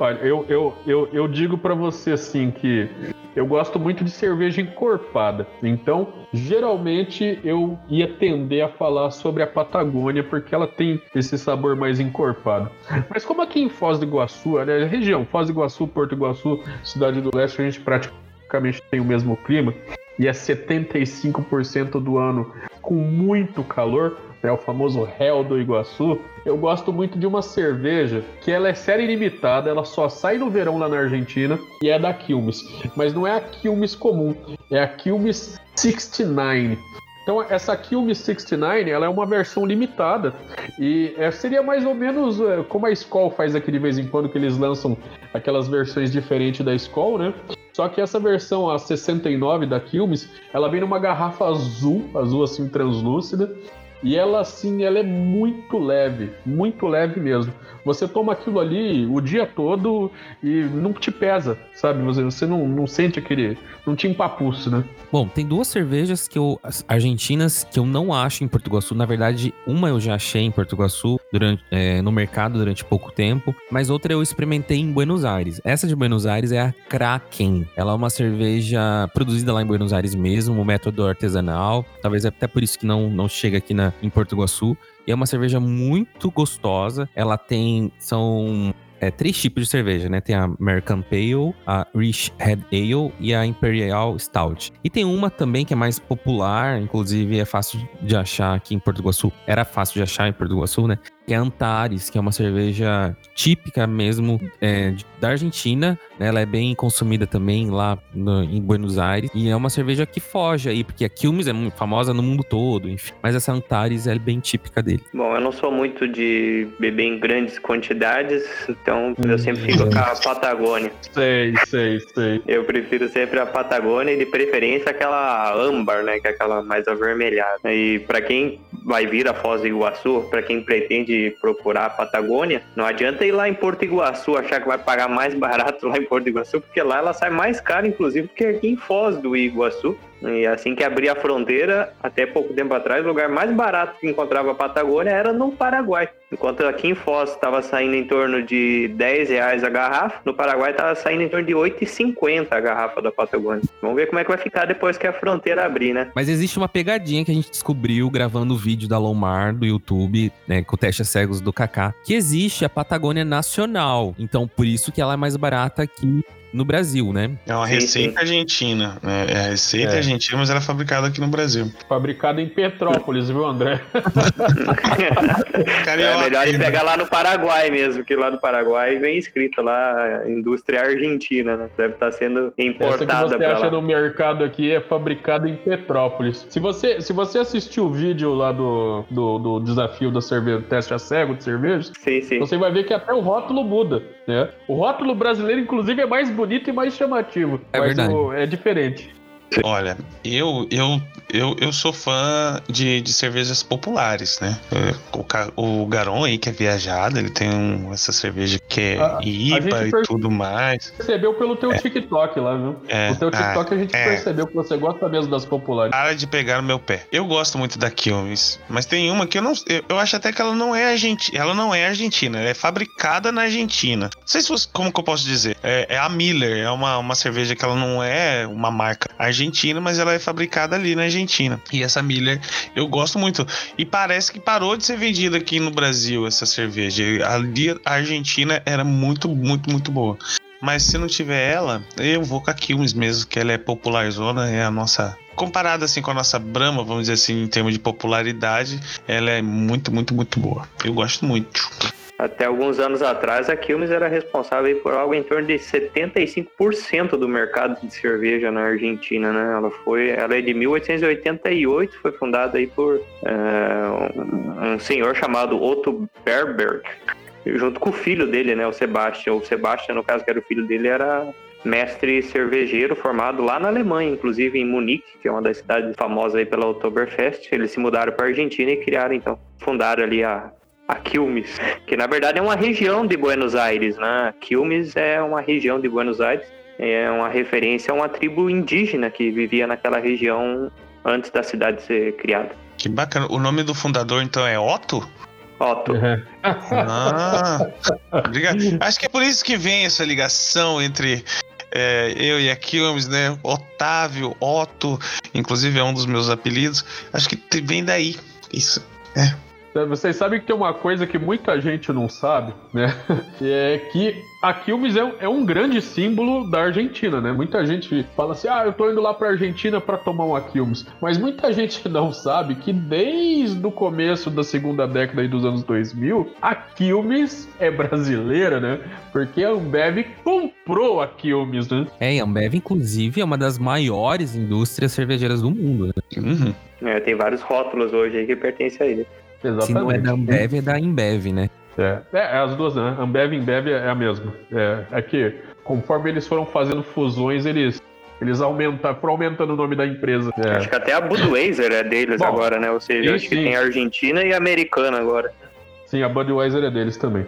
Olha, eu, eu, eu, eu digo para você assim que eu gosto muito de cerveja encorpada. Então, geralmente eu ia tender a falar sobre a Patagônia porque ela tem esse sabor mais encorpado. Mas como aqui em Foz do Iguaçu, né, região Foz do Iguaçu, Porto Iguaçu, Cidade do Leste, a gente praticamente tem o mesmo clima e é 75% do ano com muito calor, é o famoso réu do Iguaçu, eu gosto muito de uma cerveja que ela é série limitada, ela só sai no verão lá na Argentina e é da Quilmes. Mas não é a Quilmes comum, é a Quilmes 69. Então essa Quilmes 69 ela é uma versão limitada e é, seria mais ou menos é, como a Skol faz aqui de vez em quando que eles lançam aquelas versões diferentes da Skol, né? Só que essa versão, a 69 da Quilmes, ela vem numa garrafa azul, azul assim translúcida, e ela, assim, ela é muito leve, muito leve mesmo. Você toma aquilo ali o dia todo e não te pesa, sabe? Você, você não, não sente aquele. Não te empapuço, né? Bom, tem duas cervejas que eu. argentinas que eu não acho em Portugal Sul. Na verdade, uma eu já achei em Portugal Sul durante, é, no mercado durante pouco tempo, mas outra eu experimentei em Buenos Aires. Essa de Buenos Aires é a Kraken. Ela é uma cerveja produzida lá em Buenos Aires mesmo, o método artesanal. Talvez até por isso que não, não chega aqui na, em Portugal Sul. E é uma cerveja muito gostosa. Ela tem. São é, três tipos de cerveja, né? Tem a American Pale, a Rich Red Ale e a Imperial Stout. E tem uma também que é mais popular, inclusive é fácil de achar aqui em Portugal Sul. Era fácil de achar em Portugal Sul, né? Que é a Antares, que é uma cerveja típica mesmo é, da Argentina. Né? Ela é bem consumida também lá no, em Buenos Aires. E é uma cerveja que foge aí, porque a Quilmes é muito famosa no mundo todo, enfim. Mas essa Antares é bem típica dele. Bom, eu não sou muito de beber em grandes quantidades, então eu sempre fico com a Patagônia. Sei, sei, sei. Eu prefiro sempre a Patagônia e de preferência aquela âmbar, né? Que é aquela mais avermelhada. E para quem vai vir a Foz do Iguaçu, para quem pretende procurar a Patagônia, não adianta ir lá em Porto Iguaçu achar que vai pagar mais barato lá em Porto Iguaçu, porque lá ela sai mais cara, inclusive, que aqui em Foz do Iguaçu. E assim que abrir a fronteira, até pouco tempo atrás, o lugar mais barato que encontrava a Patagônia era no Paraguai. Enquanto aqui em Foz estava saindo em torno de 10 reais a garrafa, no Paraguai estava saindo em torno de 8,50 a garrafa da Patagônia. Vamos ver como é que vai ficar depois que a fronteira abrir, né? Mas existe uma pegadinha que a gente descobriu gravando o vídeo da Lomar do YouTube, né, com o teste cegos do Kaká, que existe a Patagônia Nacional. Então, por isso que ela é mais barata aqui no Brasil, né? É uma receita sim. argentina. Né? É a receita é. argentina, mas ela é fabricada aqui no Brasil. Fabricada em Petrópolis, viu, André? é melhor ele pegar lá no Paraguai mesmo, que lá no Paraguai vem escrito lá indústria argentina, né? Deve estar tá sendo importada Essa que você acha lá. no mercado aqui é fabricada em Petrópolis. Se você, se você assistiu o vídeo lá do, do, do desafio da cerveja, teste a cego de cerveja, sim, sim. você vai ver que até o rótulo muda, né? O rótulo brasileiro, inclusive, é mais bonito e mais chamativo. É verdade. O, é diferente. Olha, eu eu, eu, eu sou fã de, de cervejas populares, né? O, o Garon aí, que é viajado, ele tem um, essa cerveja que é a, IPA a e tudo mais. percebeu pelo teu é. TikTok lá, viu? É, o teu TikTok a, a gente é. percebeu que você gosta mesmo das populares. Para de pegar no meu pé. Eu gosto muito da Quilmes, mas tem uma que eu não. Eu, eu acho até que ela não é argentina. Ela não é argentina, ela é fabricada na Argentina. Não sei se você, como que eu posso dizer. É, é a Miller, é uma, uma cerveja que ela não é uma marca argentina Argentina, mas ela é fabricada ali na Argentina. E essa Miller eu gosto muito. E parece que parou de ser vendida aqui no Brasil essa cerveja. Ali a Argentina era muito, muito, muito boa. Mas se não tiver ela, eu vou com a Quilmes mesmo, que ela é popular zona, é a nossa comparada assim com a nossa Brahma, vamos dizer assim, em termos de popularidade, ela é muito, muito, muito boa. Eu gosto muito. Até alguns anos atrás, a Quilmes era responsável por algo em torno de 75% do mercado de cerveja na Argentina, né? Ela foi, ela é de 1888, foi fundada aí por é, um, senhor chamado Otto Berberg, junto com o filho dele, né, o Sebastian. O Sebastian, no caso, que era o filho dele, era mestre cervejeiro formado lá na Alemanha, inclusive em Munique, que é uma das cidades famosas aí pela Oktoberfest. Eles se mudaram para Argentina e criaram então, fundaram ali a a Quilmes, que na verdade é uma região de Buenos Aires, né? Quilmes é uma região de Buenos Aires, é uma referência a uma tribo indígena que vivia naquela região antes da cidade ser criada. Que bacana. O nome do fundador então é Otto? Otto. É. Ah, obrigado. Acho que é por isso que vem essa ligação entre é, eu e a Quilmes, né? Otávio, Otto, inclusive é um dos meus apelidos. Acho que vem daí. Isso. É. Vocês sabem que tem uma coisa que muita gente não sabe, né? É que a Quilmes é, um- é um grande símbolo da Argentina, né? Muita gente fala assim: ah, eu tô indo lá pra Argentina pra tomar uma Quilmes. Mas muita gente não sabe que desde o começo da segunda década aí dos anos 2000, a Quilmes é brasileira, né? Porque a Ambev comprou a Quilmes, né? É, a Ambev, inclusive, é uma das maiores indústrias cervejeiras do mundo. Né? Uhum. É, tem vários rótulos hoje aí que pertencem a ele. Se não é da Ambev, é da Embev, né? É, é, é as duas, né? Ambev e Embev é a mesma. É, é que conforme eles foram fazendo fusões, eles, eles aumentaram, foram aumentando o nome da empresa. É. Acho que até a Budweiser é deles Bom, agora, né? Ou seja, sim, acho que sim. tem Argentina e Americana agora. Sim, a Budweiser é deles também.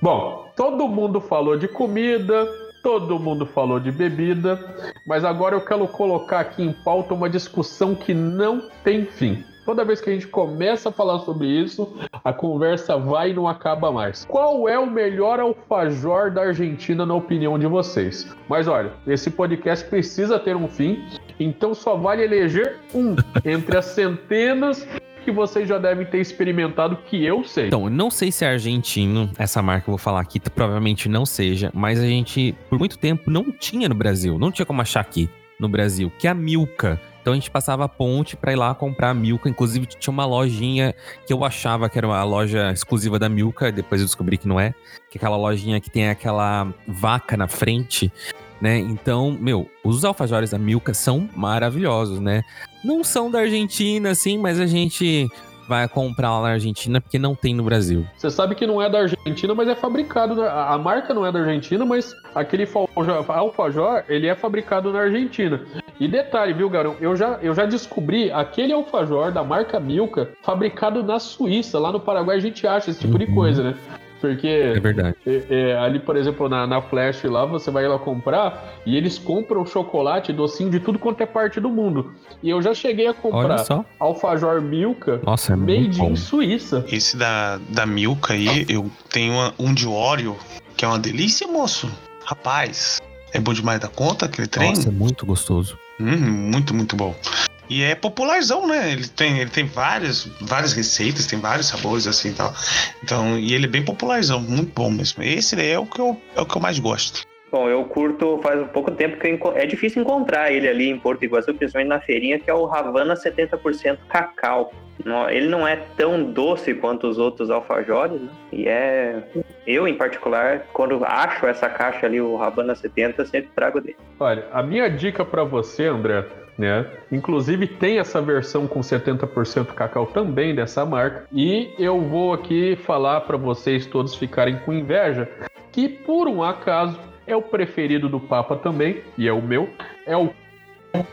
Bom, todo mundo falou de comida, todo mundo falou de bebida, mas agora eu quero colocar aqui em pauta uma discussão que não tem fim. Toda vez que a gente começa a falar sobre isso, a conversa vai e não acaba mais. Qual é o melhor alfajor da Argentina, na opinião de vocês? Mas olha, esse podcast precisa ter um fim, então só vale eleger um entre as centenas que vocês já devem ter experimentado, que eu sei. Então, não sei se é argentino, essa marca que eu vou falar aqui, provavelmente não seja, mas a gente, por muito tempo, não tinha no Brasil, não tinha como achar aqui no Brasil, que é a Milka. Então a gente passava a ponte pra ir lá comprar a Milka. Inclusive tinha uma lojinha que eu achava que era uma loja exclusiva da Milka, depois eu descobri que não é. Que é aquela lojinha que tem aquela vaca na frente, né? Então, meu, os alfajores da Milka são maravilhosos, né? Não são da Argentina, assim, mas a gente vai comprar lá na Argentina porque não tem no Brasil. Você sabe que não é da Argentina, mas é fabricado. na- A marca não é da Argentina, mas aquele alfajor, ele é fabricado na Argentina. E detalhe, viu, Garão? Eu já, eu já descobri aquele alfajor da marca Milka fabricado na Suíça. Lá no Paraguai a gente acha esse tipo de Uhum. coisa, né? Porque É verdade. é, é, ali, por exemplo, na, na Flash lá, você vai lá comprar e eles compram chocolate, docinho de tudo quanto é parte do mundo. E eu já cheguei a comprar só. alfajor Milka Nossa, é muito made bom. in Suíça. Esse da, da Milka aí, eu tenho uma- um de óleo, que é uma delícia, moço. Rapaz, é bom demais da conta aquele trem. Nossa, é muito gostoso. Hum, muito, muito bom. E é popularzão, né? Ele tem, ele tem várias, várias receitas, tem vários sabores assim e tal. Então, e ele é bem popularzão, muito bom mesmo. Esse daí é o que eu, é o que eu mais gosto. Bom, eu curto faz um pouco tempo que eu é difícil encontrar ele ali em Porto Iguaçu, principalmente na feirinha, que é o Havana 70% cacau. Ele não é tão doce quanto os outros alfajores, né? E é. Eu, em particular, quando acho essa caixa ali, o Havana 70, sempre trago dele. Olha, a minha dica pra você, André, né? Inclusive tem essa versão com 70% cacau também dessa marca. E eu vou aqui falar pra vocês todos ficarem com inveja que por um acaso é o preferido do Papa também, e é o meu, é o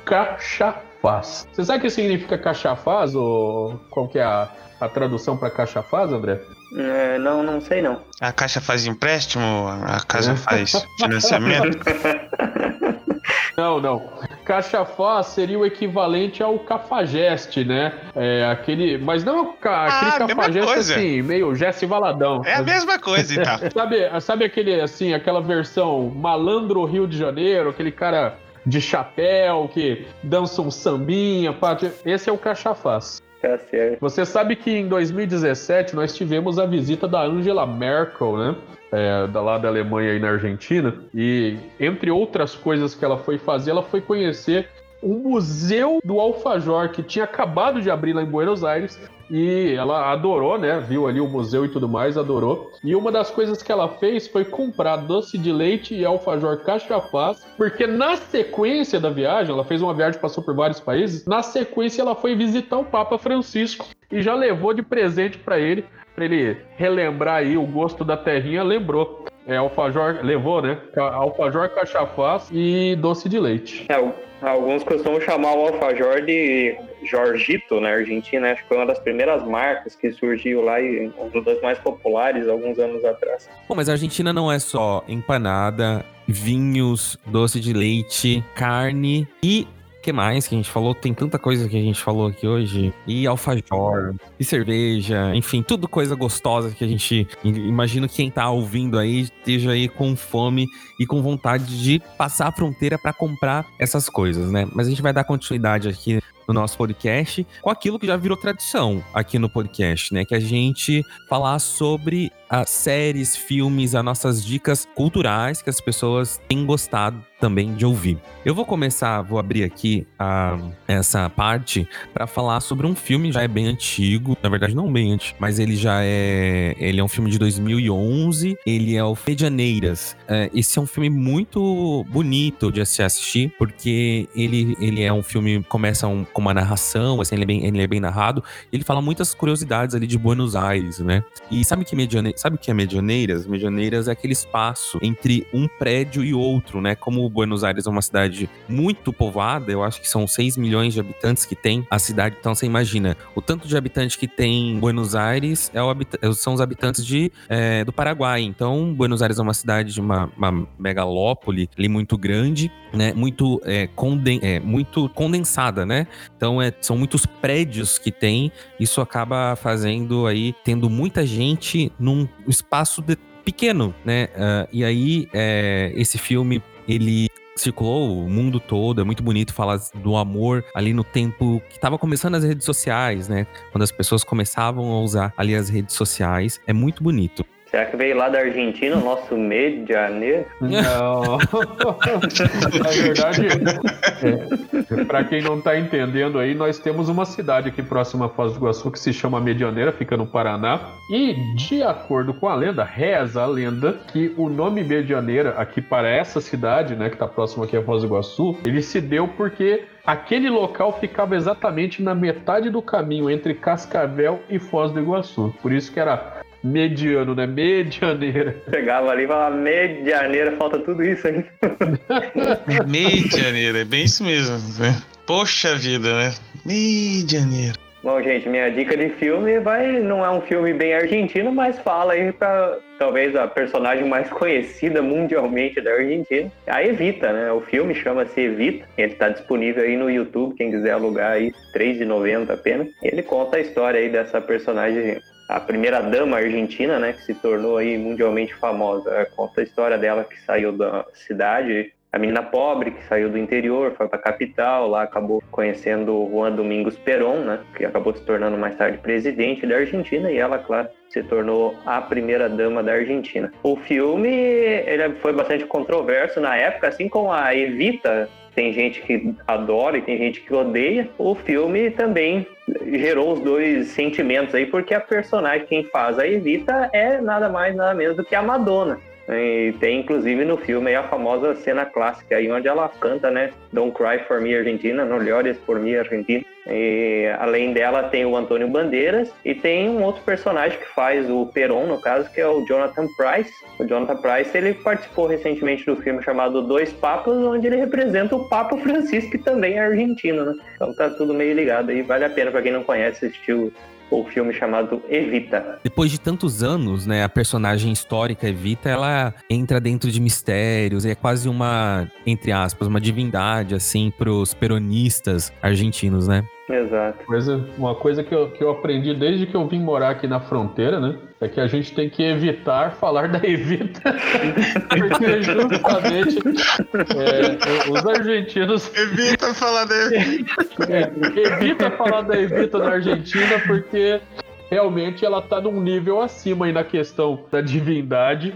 cachafaz. Você sabe o que significa cachafaz? Ou qual que é a, a tradução pra cachafaz, André? É, não, não sei não. A caixa faz empréstimo, a casa faz financiamento. Não, não. Cachafaz seria o equivalente ao cafajeste, né? É aquele. Mas não ca- aquele Ah, mesma cafajeste coisa. assim, meio Jesse Valadão. É a mesma coisa, então. Sabe, sabe aquele, assim, aquela versão malandro Rio de Janeiro, aquele cara de chapéu que dança um sambinha, pá, esse é o cachafaz. Tá certo. Você sabe que em 2017 nós tivemos a visita da Angela Merkel, né? É, da lá da Alemanha e na Argentina. E entre outras coisas que ela foi fazer, ela foi conhecer um museu do alfajor que tinha acabado de abrir lá em Buenos Aires. E ela adorou, né? Viu ali o museu e tudo mais, adorou. E uma das coisas que ela fez foi comprar doce de leite e alfajor cachapaz, porque na sequência da viagem, ela fez uma viagem, passou por vários países, na sequência ela foi visitar o Papa Francisco e já levou de presente para ele, para ele relembrar aí o gosto da terrinha, lembrou. É alfajor, levou, né? Alfajor, cachafaz e doce de leite. É, alguns costumam chamar o alfajor de Jorgito na Argentina. Acho que foi uma das primeiras marcas que surgiu lá e uma das mais populares alguns anos atrás. Bom, mas a Argentina não é só empanada, vinhos, doce de leite, carne e que mais que a gente falou? Tem tanta coisa que a gente falou aqui hoje. E alfajor, e cerveja, enfim, tudo coisa gostosa que a gente imagino que quem tá ouvindo aí esteja aí com fome e com vontade de passar a fronteira para comprar essas coisas, né? Mas a gente vai dar continuidade aqui no nosso podcast com aquilo que já virou tradição aqui no podcast, né? Que a gente falar sobre as séries, filmes, as nossas dicas culturais que as pessoas têm gostado também de ouvir. Eu vou começar, vou abrir aqui a, essa parte para falar sobre um filme já é bem antigo, na verdade não bem antigo, mas ele já é, ele é um filme de 2011, ele é o Medianeiras. É, esse é um filme muito bonito de se assistir, porque ele, ele é um filme começa um, com uma narração, assim, ele é bem, ele é bem narrado, ele fala muitas curiosidades ali de Buenos Aires, né? E sabe que Medianeiras, sabe o que é Medianeiras? Medianeiras é aquele espaço entre um prédio e outro, né? Como Buenos Aires é uma cidade muito povoada, eu acho que são 6 milhões de habitantes que tem a cidade, então você imagina, o tanto de habitantes que tem Buenos Aires é é são os habitantes de, é, do Paraguai. Então, Buenos Aires é uma cidade de uma, uma megalópole ali muito grande, né? Muito, é, conden é, muito condensada, né? Então, é, são muitos prédios que tem, isso acaba fazendo aí, tendo muita gente num espaço de, pequeno, né? Uh, e aí, é, esse filme ele circulou o mundo todo, é muito bonito falar do amor ali no tempo que estava começando as redes sociais, né? Quando as pessoas começavam a usar ali as redes sociais, é muito bonito. Será que veio lá da Argentina o nosso Medianeiro? Não. Na verdade, é, para quem não está entendendo aí, nós temos uma cidade aqui próxima a Foz do Iguaçu que se chama Medianeira, fica no Paraná. E, de acordo com a lenda, reza a lenda que o nome Medianeira aqui para essa cidade, né, que está próxima aqui a Foz do Iguaçu, ele se deu porque Aquele local ficava exatamente na metade do caminho entre Cascavel e Foz do Iguaçu. Por isso que era mediano, né? Medianeira. Chegava ali e falava, medianeira, falta tudo isso aí. medianeira, é bem isso mesmo. Né? Poxa vida, né? Medianeira. Bom, gente, minha dica de filme vai não é um filme bem argentino, mas fala aí para talvez a personagem mais conhecida mundialmente da Argentina, a Evita, né? O filme chama-se Evita, ele está disponível aí no YouTube, quem quiser alugar aí, R$3,90 apenas. Ele conta a história aí dessa personagem a primeira dama argentina, né, que se tornou aí mundialmente famosa. Conta a história dela que saiu da cidade, a menina pobre que saiu do interior, foi para a capital, lá acabou conhecendo Juan Domingos Perón, né, que acabou se tornando mais tarde presidente da Argentina e ela, claro, se tornou a primeira dama da Argentina. O filme ele foi bastante controverso na época, assim como a Evita tem gente que adora e tem gente que odeia. O filme também gerou os dois sentimentos aí, porque a personagem quem faz a Evita é nada mais nada menos do que a Madonna. E tem inclusive no filme a famosa cena clássica aí onde ela canta, né? Don't Cry for Me Argentina, não llores por mim Argentina. E, além dela tem o Antônio Bandeiras e tem um outro personagem que faz o Peron, no caso, que é o Jonathan Price. O Jonathan Price ele participou recentemente do filme chamado Dois Papas, onde ele representa o Papa Francisco, que também é argentino, né? Então tá tudo meio ligado aí, vale a pena para quem não conhece assistir o filme chamado Evita. Depois de tantos anos, né, a personagem histórica Evita, ela entra dentro de mistérios, é quase uma, entre aspas, uma divindade, assim, pros peronistas argentinos, né? Exato. Coisa, uma coisa que eu, que eu aprendi desde que eu vim morar aqui na fronteira, né? É que a gente tem que evitar falar da Evita. porque justamente é, os argentinos. Evita falar da Evita. É, evita falar da Evita na Argentina, porque realmente ela tá num nível acima aí na questão da divindade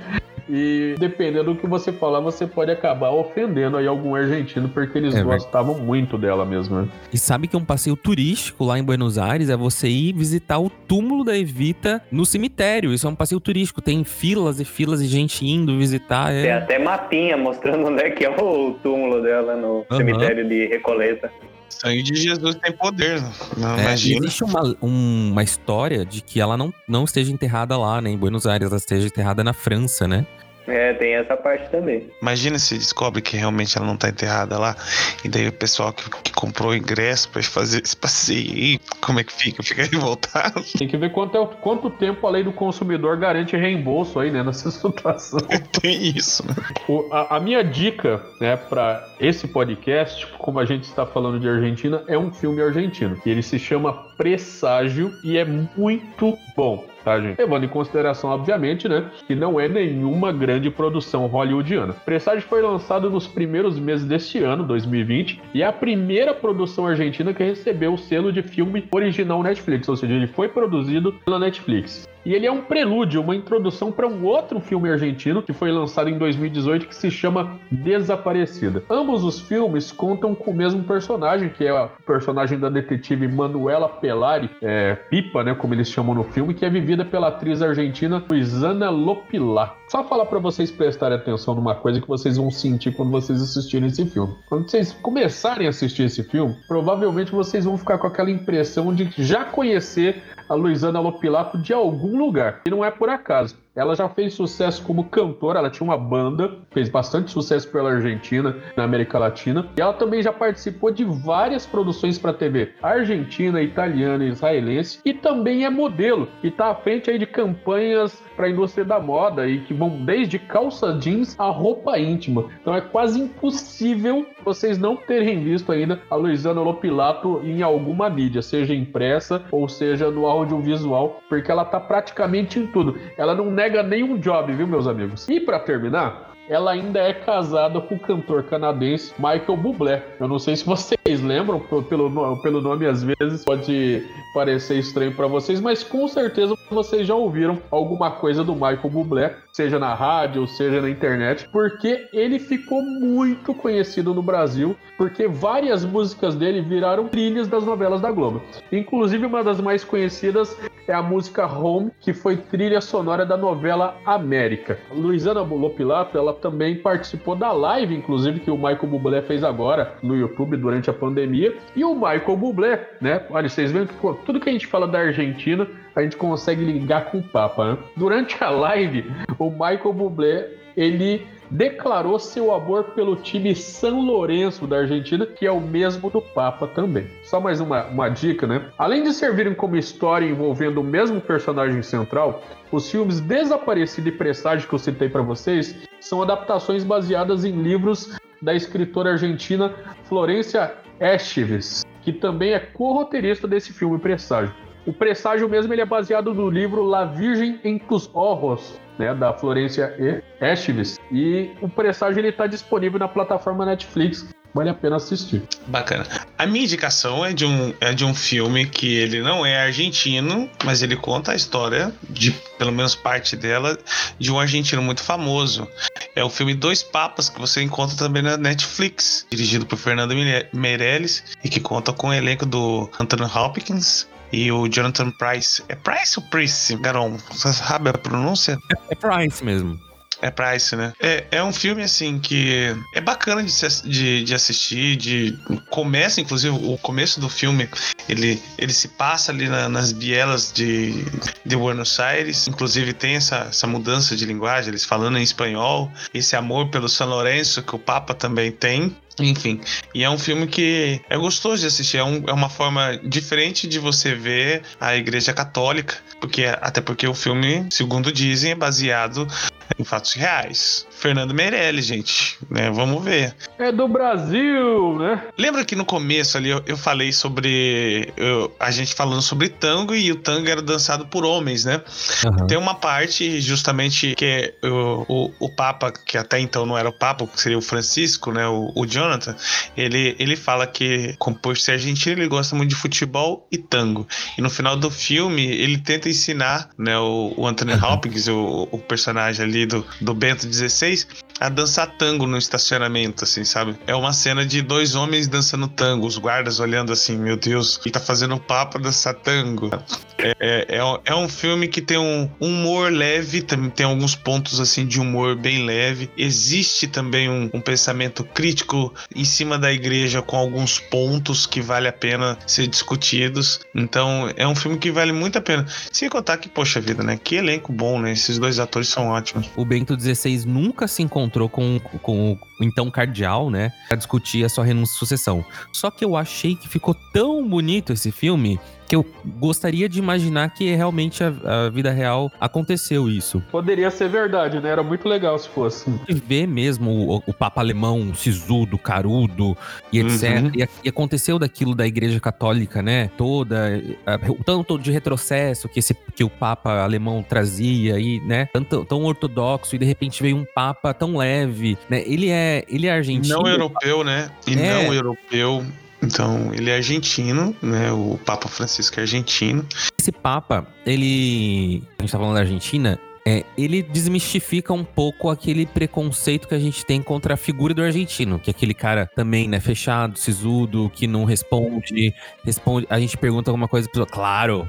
e dependendo do que você falar, você pode acabar ofendendo aí algum argentino, porque eles é, gostavam muito dela mesmo, né? E sabe que um passeio turístico lá em Buenos Aires é você ir visitar o túmulo da Evita no cemitério. Isso é um passeio turístico. Tem filas e filas de gente indo visitar. É... Tem até mapinha mostrando onde é que é o túmulo dela no uhum. cemitério de Recoleta. Sangue de Jesus tem poder, não é, imagina. Existe uma, uma história de que ela não, não esteja enterrada lá, né, em Buenos Aires, ela esteja enterrada na França, né? É, tem essa parte também. Imagina se descobre que realmente ela não tá enterrada lá. E daí o pessoal que, que comprou o ingresso pra fazer esse passeio como é que fica? Fica revoltado. Tem que ver quanto, é, quanto tempo a lei do consumidor garante reembolso aí, né, nessa situação. Tem isso, né? O- a, a minha dica, né, para esse podcast, como a gente está falando de Argentina, é um filme argentino. Que ele se chama Presságio e é muito bom. Tá, gente? Levando em consideração, obviamente, né, que não é nenhuma grande produção hollywoodiana. Presságio foi lançado nos primeiros meses deste ano, 2020, e é a primeira produção argentina que recebeu o selo de filme original Netflix, ou seja, ele foi produzido pela Netflix. E ele é um prelúdio, uma introdução para um outro filme argentino que foi lançado em 2018 que se chama Desaparecida. Ambos os filmes contam com o mesmo personagem, que é o personagem da detetive Manuela Pelari, é, Pipa, né, como eles chamam no filme, que é vivida pela atriz argentina Luisana Lopilato. Só falar para vocês prestarem atenção numa coisa que vocês vão sentir quando vocês assistirem esse filme. Quando vocês começarem a assistir esse filme, provavelmente vocês vão ficar com aquela impressão de já conhecer a Luisana Lopilato de algum lugar. E não é por acaso. Ela já fez sucesso como cantora, ela tinha uma banda, fez bastante sucesso pela Argentina, na América Latina. E ela também já participou de várias produções para TV argentina, italiana, israelense. E também é modelo. E está à frente aí de campanhas para a indústria da moda e que vão desde calça jeans a roupa íntima. Então é quase impossível vocês não terem visto ainda a Luisana Lopilato em alguma mídia, seja impressa ou seja no audiovisual, porque ela tá praticamente em tudo. Ela não nega nenhum job, viu, meus amigos? E para terminar, ela ainda é casada com o cantor canadense Michael Bublé. Eu não sei se vocês lembram, pelo, pelo nome às vezes pode parecer estranho para vocês, mas com certeza vocês já ouviram alguma coisa do Michael Bublé, seja na rádio, seja na internet, porque ele ficou muito conhecido no Brasil, porque várias músicas dele viraram trilhas das novelas da Globo. Inclusive uma das mais conhecidas é a música Home, que foi trilha sonora da novela América. Luizana Lopilato, ela também participou da live, inclusive, que o Michael Bublé fez agora no YouTube durante a pandemia. E o Michael Bublé, né? Olha, vocês veem que tudo que a gente fala da Argentina, a gente consegue ligar com o Papa, né? Durante a live, o Michael Bublé, ele declarou seu amor pelo time São Lourenço da Argentina, que é o mesmo do Papa também. Só mais uma, uma dica, né? Além de servirem como história envolvendo o mesmo personagem central, os filmes Desaparecido e Presságio que eu citei para vocês são adaptações baseadas em livros da escritora argentina Florência Estives, que também é co-roteirista desse filme Presságio. O Presságio mesmo ele é baseado no livro La Virgem en tus Ojos, né, da Florência. Estives. E o Presságio ele está disponível na plataforma Netflix. Vale a pena assistir. Bacana. A minha indicação é de um, é de um filme que ele não é argentino, mas ele conta a história, de pelo menos parte dela, de um argentino muito famoso. É o filme Dois Papas, que você encontra também na Netflix, dirigido por Fernando Meirelles, e que conta com o elenco do Anthony Hopkins e o Jonathan Price. É Price ou Price, Garon? Você sabe a pronúncia? É Price mesmo. É Price, né? É, é um filme, assim, que é bacana de, se de, de assistir, de... Começa, inclusive, o começo do filme, ele, ele se passa ali na- nas bielas de, de Buenos Aires. Inclusive, tem essa, essa mudança de linguagem, eles falando em espanhol. Esse amor pelo São Lourenço, que o Papa também tem. Enfim, e é um filme que é gostoso de assistir, é, um- é uma forma diferente de você ver a Igreja Católica, porque até porque o filme, segundo dizem, é baseado em fatos reais. Fernando Meirelles, gente, né? Vamos ver. É do Brasil, né? Lembra que no começo ali eu, eu falei sobre eu- a gente falando sobre tango e o tango era dançado por homens, né? Aham. Tem uma parte justamente que é o, o, o Papa, que até então não era o Papa, que seria o Francisco, né? O, o Jonathan, ele, ele fala que, como por ser argentino, ele gosta muito de futebol e tango. E no final do filme, ele tenta ensinar, né? O, o Anthony Aham. Hopkins, o, o personagem ali do, do Bento XVI, vocês a dançar tango no estacionamento, assim, sabe? É uma cena de dois homens dançando tango, os guardas olhando assim, meu Deus, ele tá fazendo papo dançar tango. É, é, é, é, um filme que tem um humor leve, também tem alguns pontos assim de humor bem leve. Existe também um, um pensamento crítico em cima da igreja com alguns pontos que vale a pena ser discutidos. Então é um filme que vale muito a pena. Sem contar que, poxa vida, né? Que elenco bom, né? Esses dois atores são ótimos. O Bento XVI nunca se encontrou com, com o então cardeal, né? Pra discutir a sua renúncia e sucessão. Só que eu achei que ficou tão bonito esse filme que eu gostaria de imaginar que realmente a, a, vida real aconteceu isso. Poderia ser verdade, né? Era muito legal se fosse. E ver mesmo o, o Papa alemão sisudo, carudo e etc. Uhum. E, e, aconteceu daquilo da Igreja Católica, né? Toda, o tanto de retrocesso que, esse, que o Papa alemão trazia aí, né? Tanto, tão ortodoxo e de repente veio um Papa tão leve, né? Ele é, ele é argentino. Não europeu, né? E é. não europeu. Então, ele é argentino, né? O Papa Francisco é argentino. Esse Papa, ele. A gente tá falando da Argentina, é, ele desmistifica um pouco aquele preconceito que a gente tem contra a figura do argentino, que é aquele cara também, né, fechado, sisudo, que não responde, responde, a gente pergunta alguma coisa, pessoa, claro,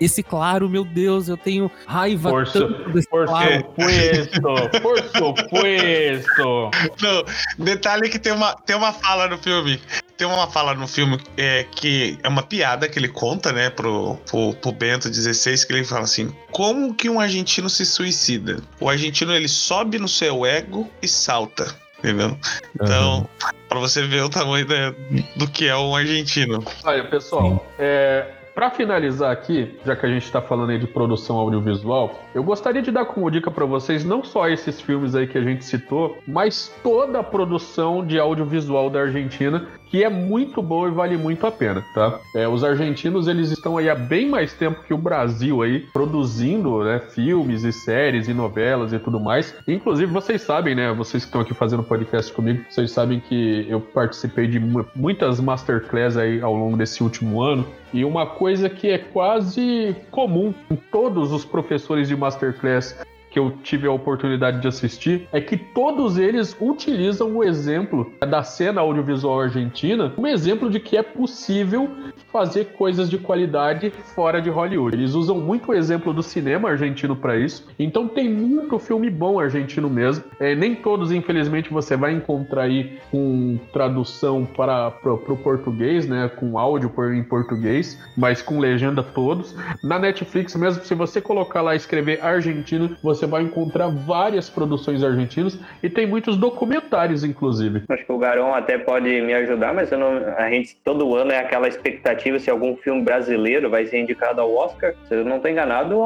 esse claro, meu Deus, eu tenho raiva por tanto desse por claro. Supuesto, por supuesto. Não, detalhe que tem uma, tem uma fala no filme, tem uma fala no filme é, que é uma piada que ele conta, né, pro, pro, pro Bento 16, que ele fala assim, como que um argentino se suicida. O argentino ele sobe no seu ego e salta. Entendeu? Então, uhum. para você ver o tamanho da, do que é um argentino. Olha, pessoal, é, para finalizar aqui, já que a gente está falando aí de produção audiovisual, eu gostaria de dar como dica para vocês não só esses filmes aí que a gente citou, mas toda a produção de audiovisual da Argentina que é muito boa e vale muito a pena, tá? É, os argentinos, eles estão aí há bem mais tempo que o Brasil aí, produzindo né, filmes e séries e novelas e tudo mais. Inclusive, vocês sabem, né? Vocês que estão aqui fazendo podcast comigo, vocês sabem que eu participei de muitas masterclass aí ao longo desse último ano. E uma coisa que é quase comum em todos os professores de masterclass que eu tive a oportunidade de assistir é que todos eles utilizam o exemplo da cena audiovisual argentina como exemplo de que é possível fazer coisas de qualidade fora de Hollywood. Eles usam muito o exemplo do cinema argentino para isso. Então tem muito filme bom argentino mesmo. É, nem todos, infelizmente, você vai encontrar aí com tradução para o português, né? Com áudio em português, mas com legenda todos. Na Netflix mesmo, se você colocar lá escrever argentino, você vai encontrar várias produções argentinas e tem muitos documentários, inclusive. Acho que o Garão até pode me ajudar, mas não, a gente todo ano é aquela expectativa se algum filme brasileiro vai ser indicado ao Oscar. Se eu não estou enganado,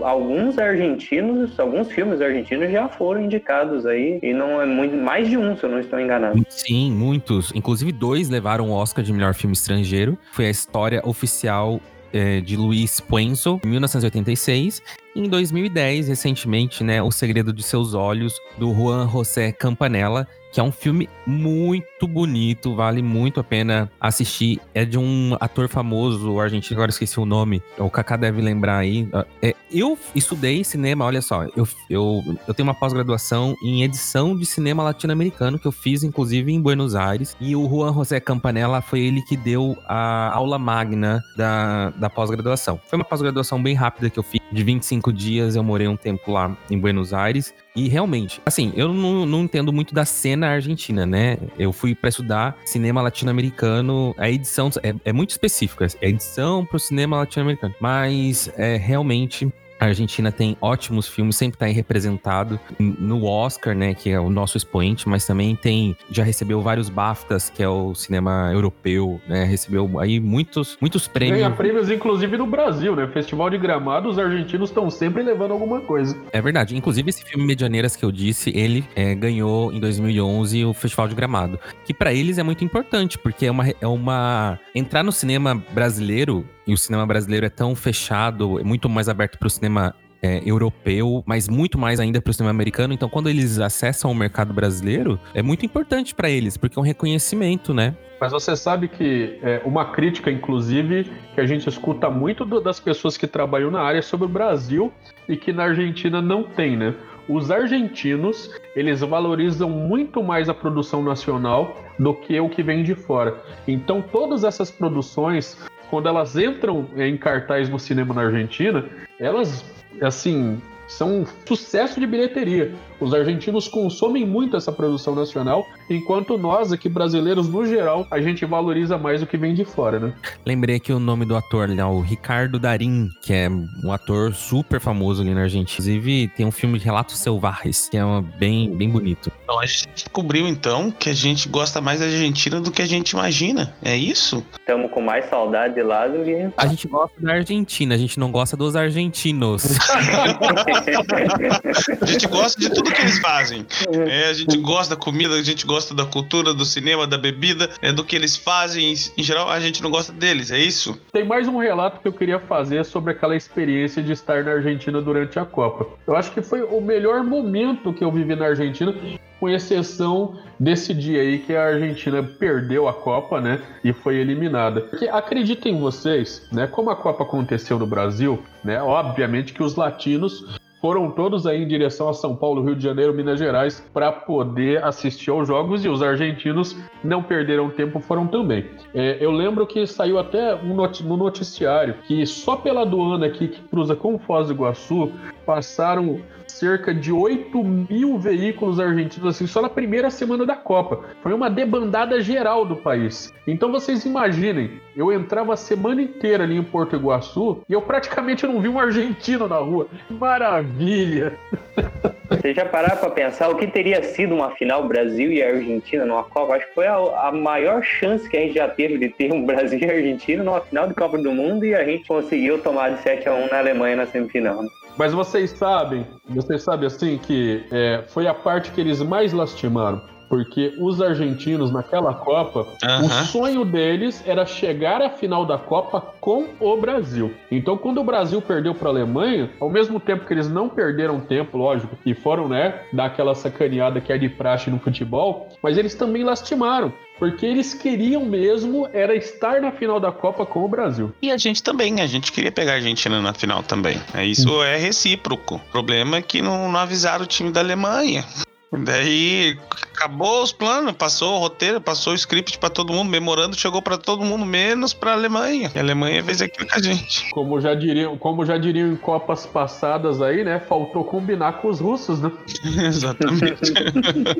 alguns argentinos, alguns filmes argentinos já foram indicados aí e não é muito mais de um, se eu não estou enganado. Sim, muitos. Inclusive dois levaram o Oscar de melhor filme estrangeiro. Foi a história oficial é, de Luiz Puenzo, em 1986, em 2010, recentemente, né, O Segredo de Seus Olhos, do Juan José Campanella, que é um filme muito bonito, vale muito a pena assistir. É de um ator famoso, argentino, agora esqueci o nome, o Kaká deve lembrar aí. É, eu estudei cinema, olha só, eu, eu, eu tenho uma pós-graduação em edição de cinema latino-americano, que eu fiz inclusive em Buenos Aires, e o Juan José Campanella foi ele que deu a aula magna da, da pós-graduação. Foi uma pós-graduação bem rápida que eu fiz, de 25 dias, eu morei um tempo lá em Buenos Aires, e realmente, assim, eu não, não entendo muito da cena argentina, né? Eu fui para estudar cinema latino-americano. A edição é, é muito específica. É edição pro cinema latino-americano. Mas é realmente a Argentina tem ótimos filmes, sempre está representado no Oscar, né, que é o nosso expoente, mas também tem já recebeu vários BAFTAs, que é o cinema europeu, né, recebeu aí muitos muitos prêmios. Ganha prêmios inclusive no Brasil, né? Festival de Gramado, os argentinos estão sempre levando alguma coisa. É verdade. Inclusive esse filme Medianeiras que eu disse, ele é, ganhou em 2011 o Festival de Gramado, que para eles é muito importante, porque é uma é uma entrar no cinema brasileiro e o cinema brasileiro é tão fechado, é muito mais aberto para o cinema é, europeu, mas muito mais ainda para o cinema americano. Então, quando eles acessam o mercado brasileiro, é muito importante para eles, porque é um reconhecimento, né? Mas você sabe que é, uma crítica, inclusive, que a gente escuta muito do, das pessoas que trabalham na área sobre o Brasil e que na Argentina não tem, né? os argentinos, eles valorizam muito mais a produção nacional do que o que vem de fora. Então, todas essas produções, quando elas entram em cartaz no cinema na Argentina, elas, assim, são um sucesso de bilheteria. Os argentinos consomem muito essa produção nacional, enquanto nós, aqui brasileiros, no geral, a gente valoriza mais o que vem de fora, né? Lembrei aqui o nome do ator, né, o Ricardo Darim, que é um ator super famoso ali na Argentina. Inclusive, tem um filme de Relatos Selvagens, que é uma, bem, bem bonito. Então a gente descobriu então que a gente gosta mais da Argentina do que a gente imagina. É isso? Estamos com mais saudade lá do que. A gente gosta da Argentina, a gente não gosta dos argentinos. A gente gosta de tudo que eles fazem. É, a gente gosta da comida, a gente gosta da cultura, do cinema, da bebida, é, do que eles fazem. Em geral, a gente não gosta deles, é isso? Tem mais um relato que eu queria fazer sobre aquela experiência de estar na Argentina durante a Copa. Eu acho que foi o melhor momento que eu vivi na Argentina, com exceção desse dia aí que a Argentina perdeu a Copa, né, e foi eliminada. Porque acreditem vocês, né, como a Copa aconteceu no Brasil, né, obviamente que os latinos foram todos aí em direção a São Paulo, Rio de Janeiro, Minas Gerais, para poder assistir aos jogos e os argentinos não perderam tempo, foram também. É, eu lembro que saiu até um not no noticiário que só pela aduana aqui que cruza com Foz do Iguaçu passaram cerca de 8 mil veículos argentinos assim só na primeira semana da Copa. Foi uma debandada geral do país. Então vocês imaginem, eu entrava a semana inteira ali em Porto Iguaçu e eu praticamente não vi um argentino na rua. Maravilha! Vocês já pararam para pensar o que teria sido uma final Brasil e Argentina numa Copa? Acho que foi a, a, maior chance que a gente já teve de ter um Brasil e Argentina numa final de Copa do Mundo e a gente conseguiu tomar de 7 a 1 na Alemanha na semifinal. Mas vocês sabem, vocês sabem assim que é, foi a parte que eles mais lastimaram. Porque os argentinos naquela Copa, Aham. o sonho deles era chegar à final da Copa com o Brasil. Então, quando o Brasil perdeu para a Alemanha, ao mesmo tempo que eles não perderam tempo, lógico, e foram, né, dar aquela sacaneada que é de praxe no futebol, mas eles também lastimaram. Porque eles queriam mesmo era estar na final da Copa com o Brasil. E a gente também, a gente queria pegar a Argentina na final também. É, Isso é recíproco. O problema é que não, não avisaram o time da Alemanha. Daí acabou os planos, passou o roteiro, passou o script pra todo mundo, memorando chegou pra todo mundo, menos pra Alemanha. E a Alemanha fez aquilo com a gente. Como já diriam, como já diriam em Copas passadas aí, né? Faltou combinar com os russos, né? Exatamente.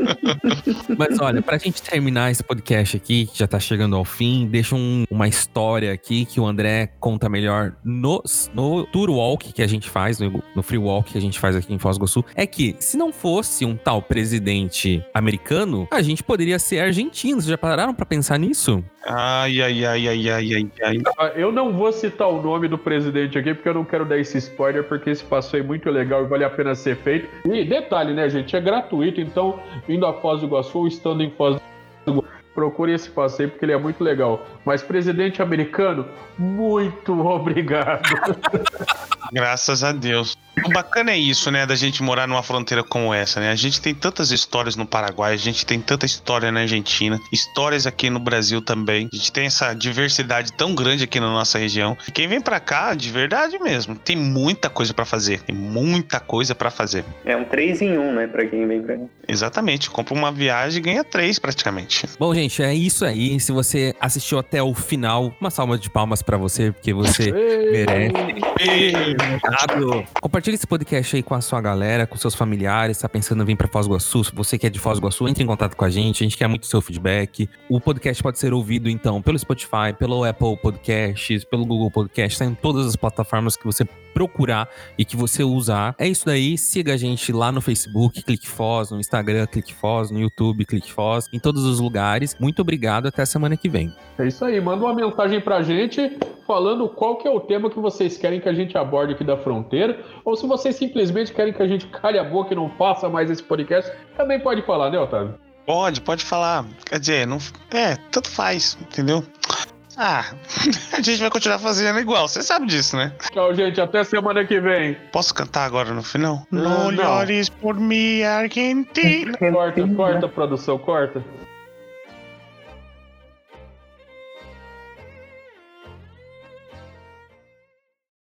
Mas olha, pra gente terminar esse podcast aqui, que já tá chegando ao fim, deixa um- uma história aqui que o André conta melhor no, no Tour Walk que a gente faz, no, no Free Walk que a gente faz aqui em Foz do Iguaçu. É que, se não fosse um tal presidente americano, a gente poderia ser argentino. Vocês já pararam pra pensar nisso? ai, ai, ai, ai, ai, ai, ai. Ah, Eu não vou citar o nome do presidente aqui, porque eu não quero dar esse spoiler, porque esse passeio é muito legal e vale a pena ser feito. E detalhe, né, gente? É gratuito, então, indo a Foz do Iguaçu ou estando em Foz do Iguaçu, procure esse passeio, porque ele é muito legal. Mas presidente americano, muito obrigado. Graças a Deus. O bacana é isso, né? Da gente morar numa fronteira como essa, né? A gente tem tantas histórias no Paraguai, a gente tem tanta história na Argentina, histórias aqui no Brasil também. A gente tem essa diversidade tão grande aqui na nossa região. E quem vem pra cá, de verdade mesmo, tem muita coisa pra fazer. Tem muita coisa pra fazer. É um 3 em 1, né, pra quem vem pra cá. Exatamente. Compra uma viagem e ganha três praticamente. Bom, gente, é isso aí. Se você assistiu até o final, uma salva de palmas pra você, porque você merece. Obrigado. Compartilhe esse podcast aí com a sua galera, com seus familiares. Tá pensando em vir pra Foz do Iguaçu? Se você que é de Foz do Iguaçu, entre em contato com a gente. A gente quer muito seu feedback. O podcast pode ser ouvido, então, pelo Spotify, pelo Apple Podcasts, pelo Google Podcasts. Tá em todas as plataformas que você procurar e que você usar. É isso daí. Siga a gente lá no Facebook, Clique Foz, no Instagram, Clique Foz, no YouTube, Clique Foz, em todos os lugares. Muito obrigado. Até semana que vem. É isso aí, manda uma mensagem pra gente falando qual que é o tema que vocês querem que a gente aborde aqui da fronteira, ou se vocês simplesmente querem que a gente cale a boca e não faça mais esse podcast, também pode falar, né, Otávio? Pode, pode falar. Quer dizer, não. É, tanto faz, entendeu? Ah, a gente vai continuar fazendo igual, você sabe disso, né? Tchau, gente, até semana que vem. Posso cantar agora no final? Não, não. olhores por mim, Argentina. Corta, corta, produção, corta.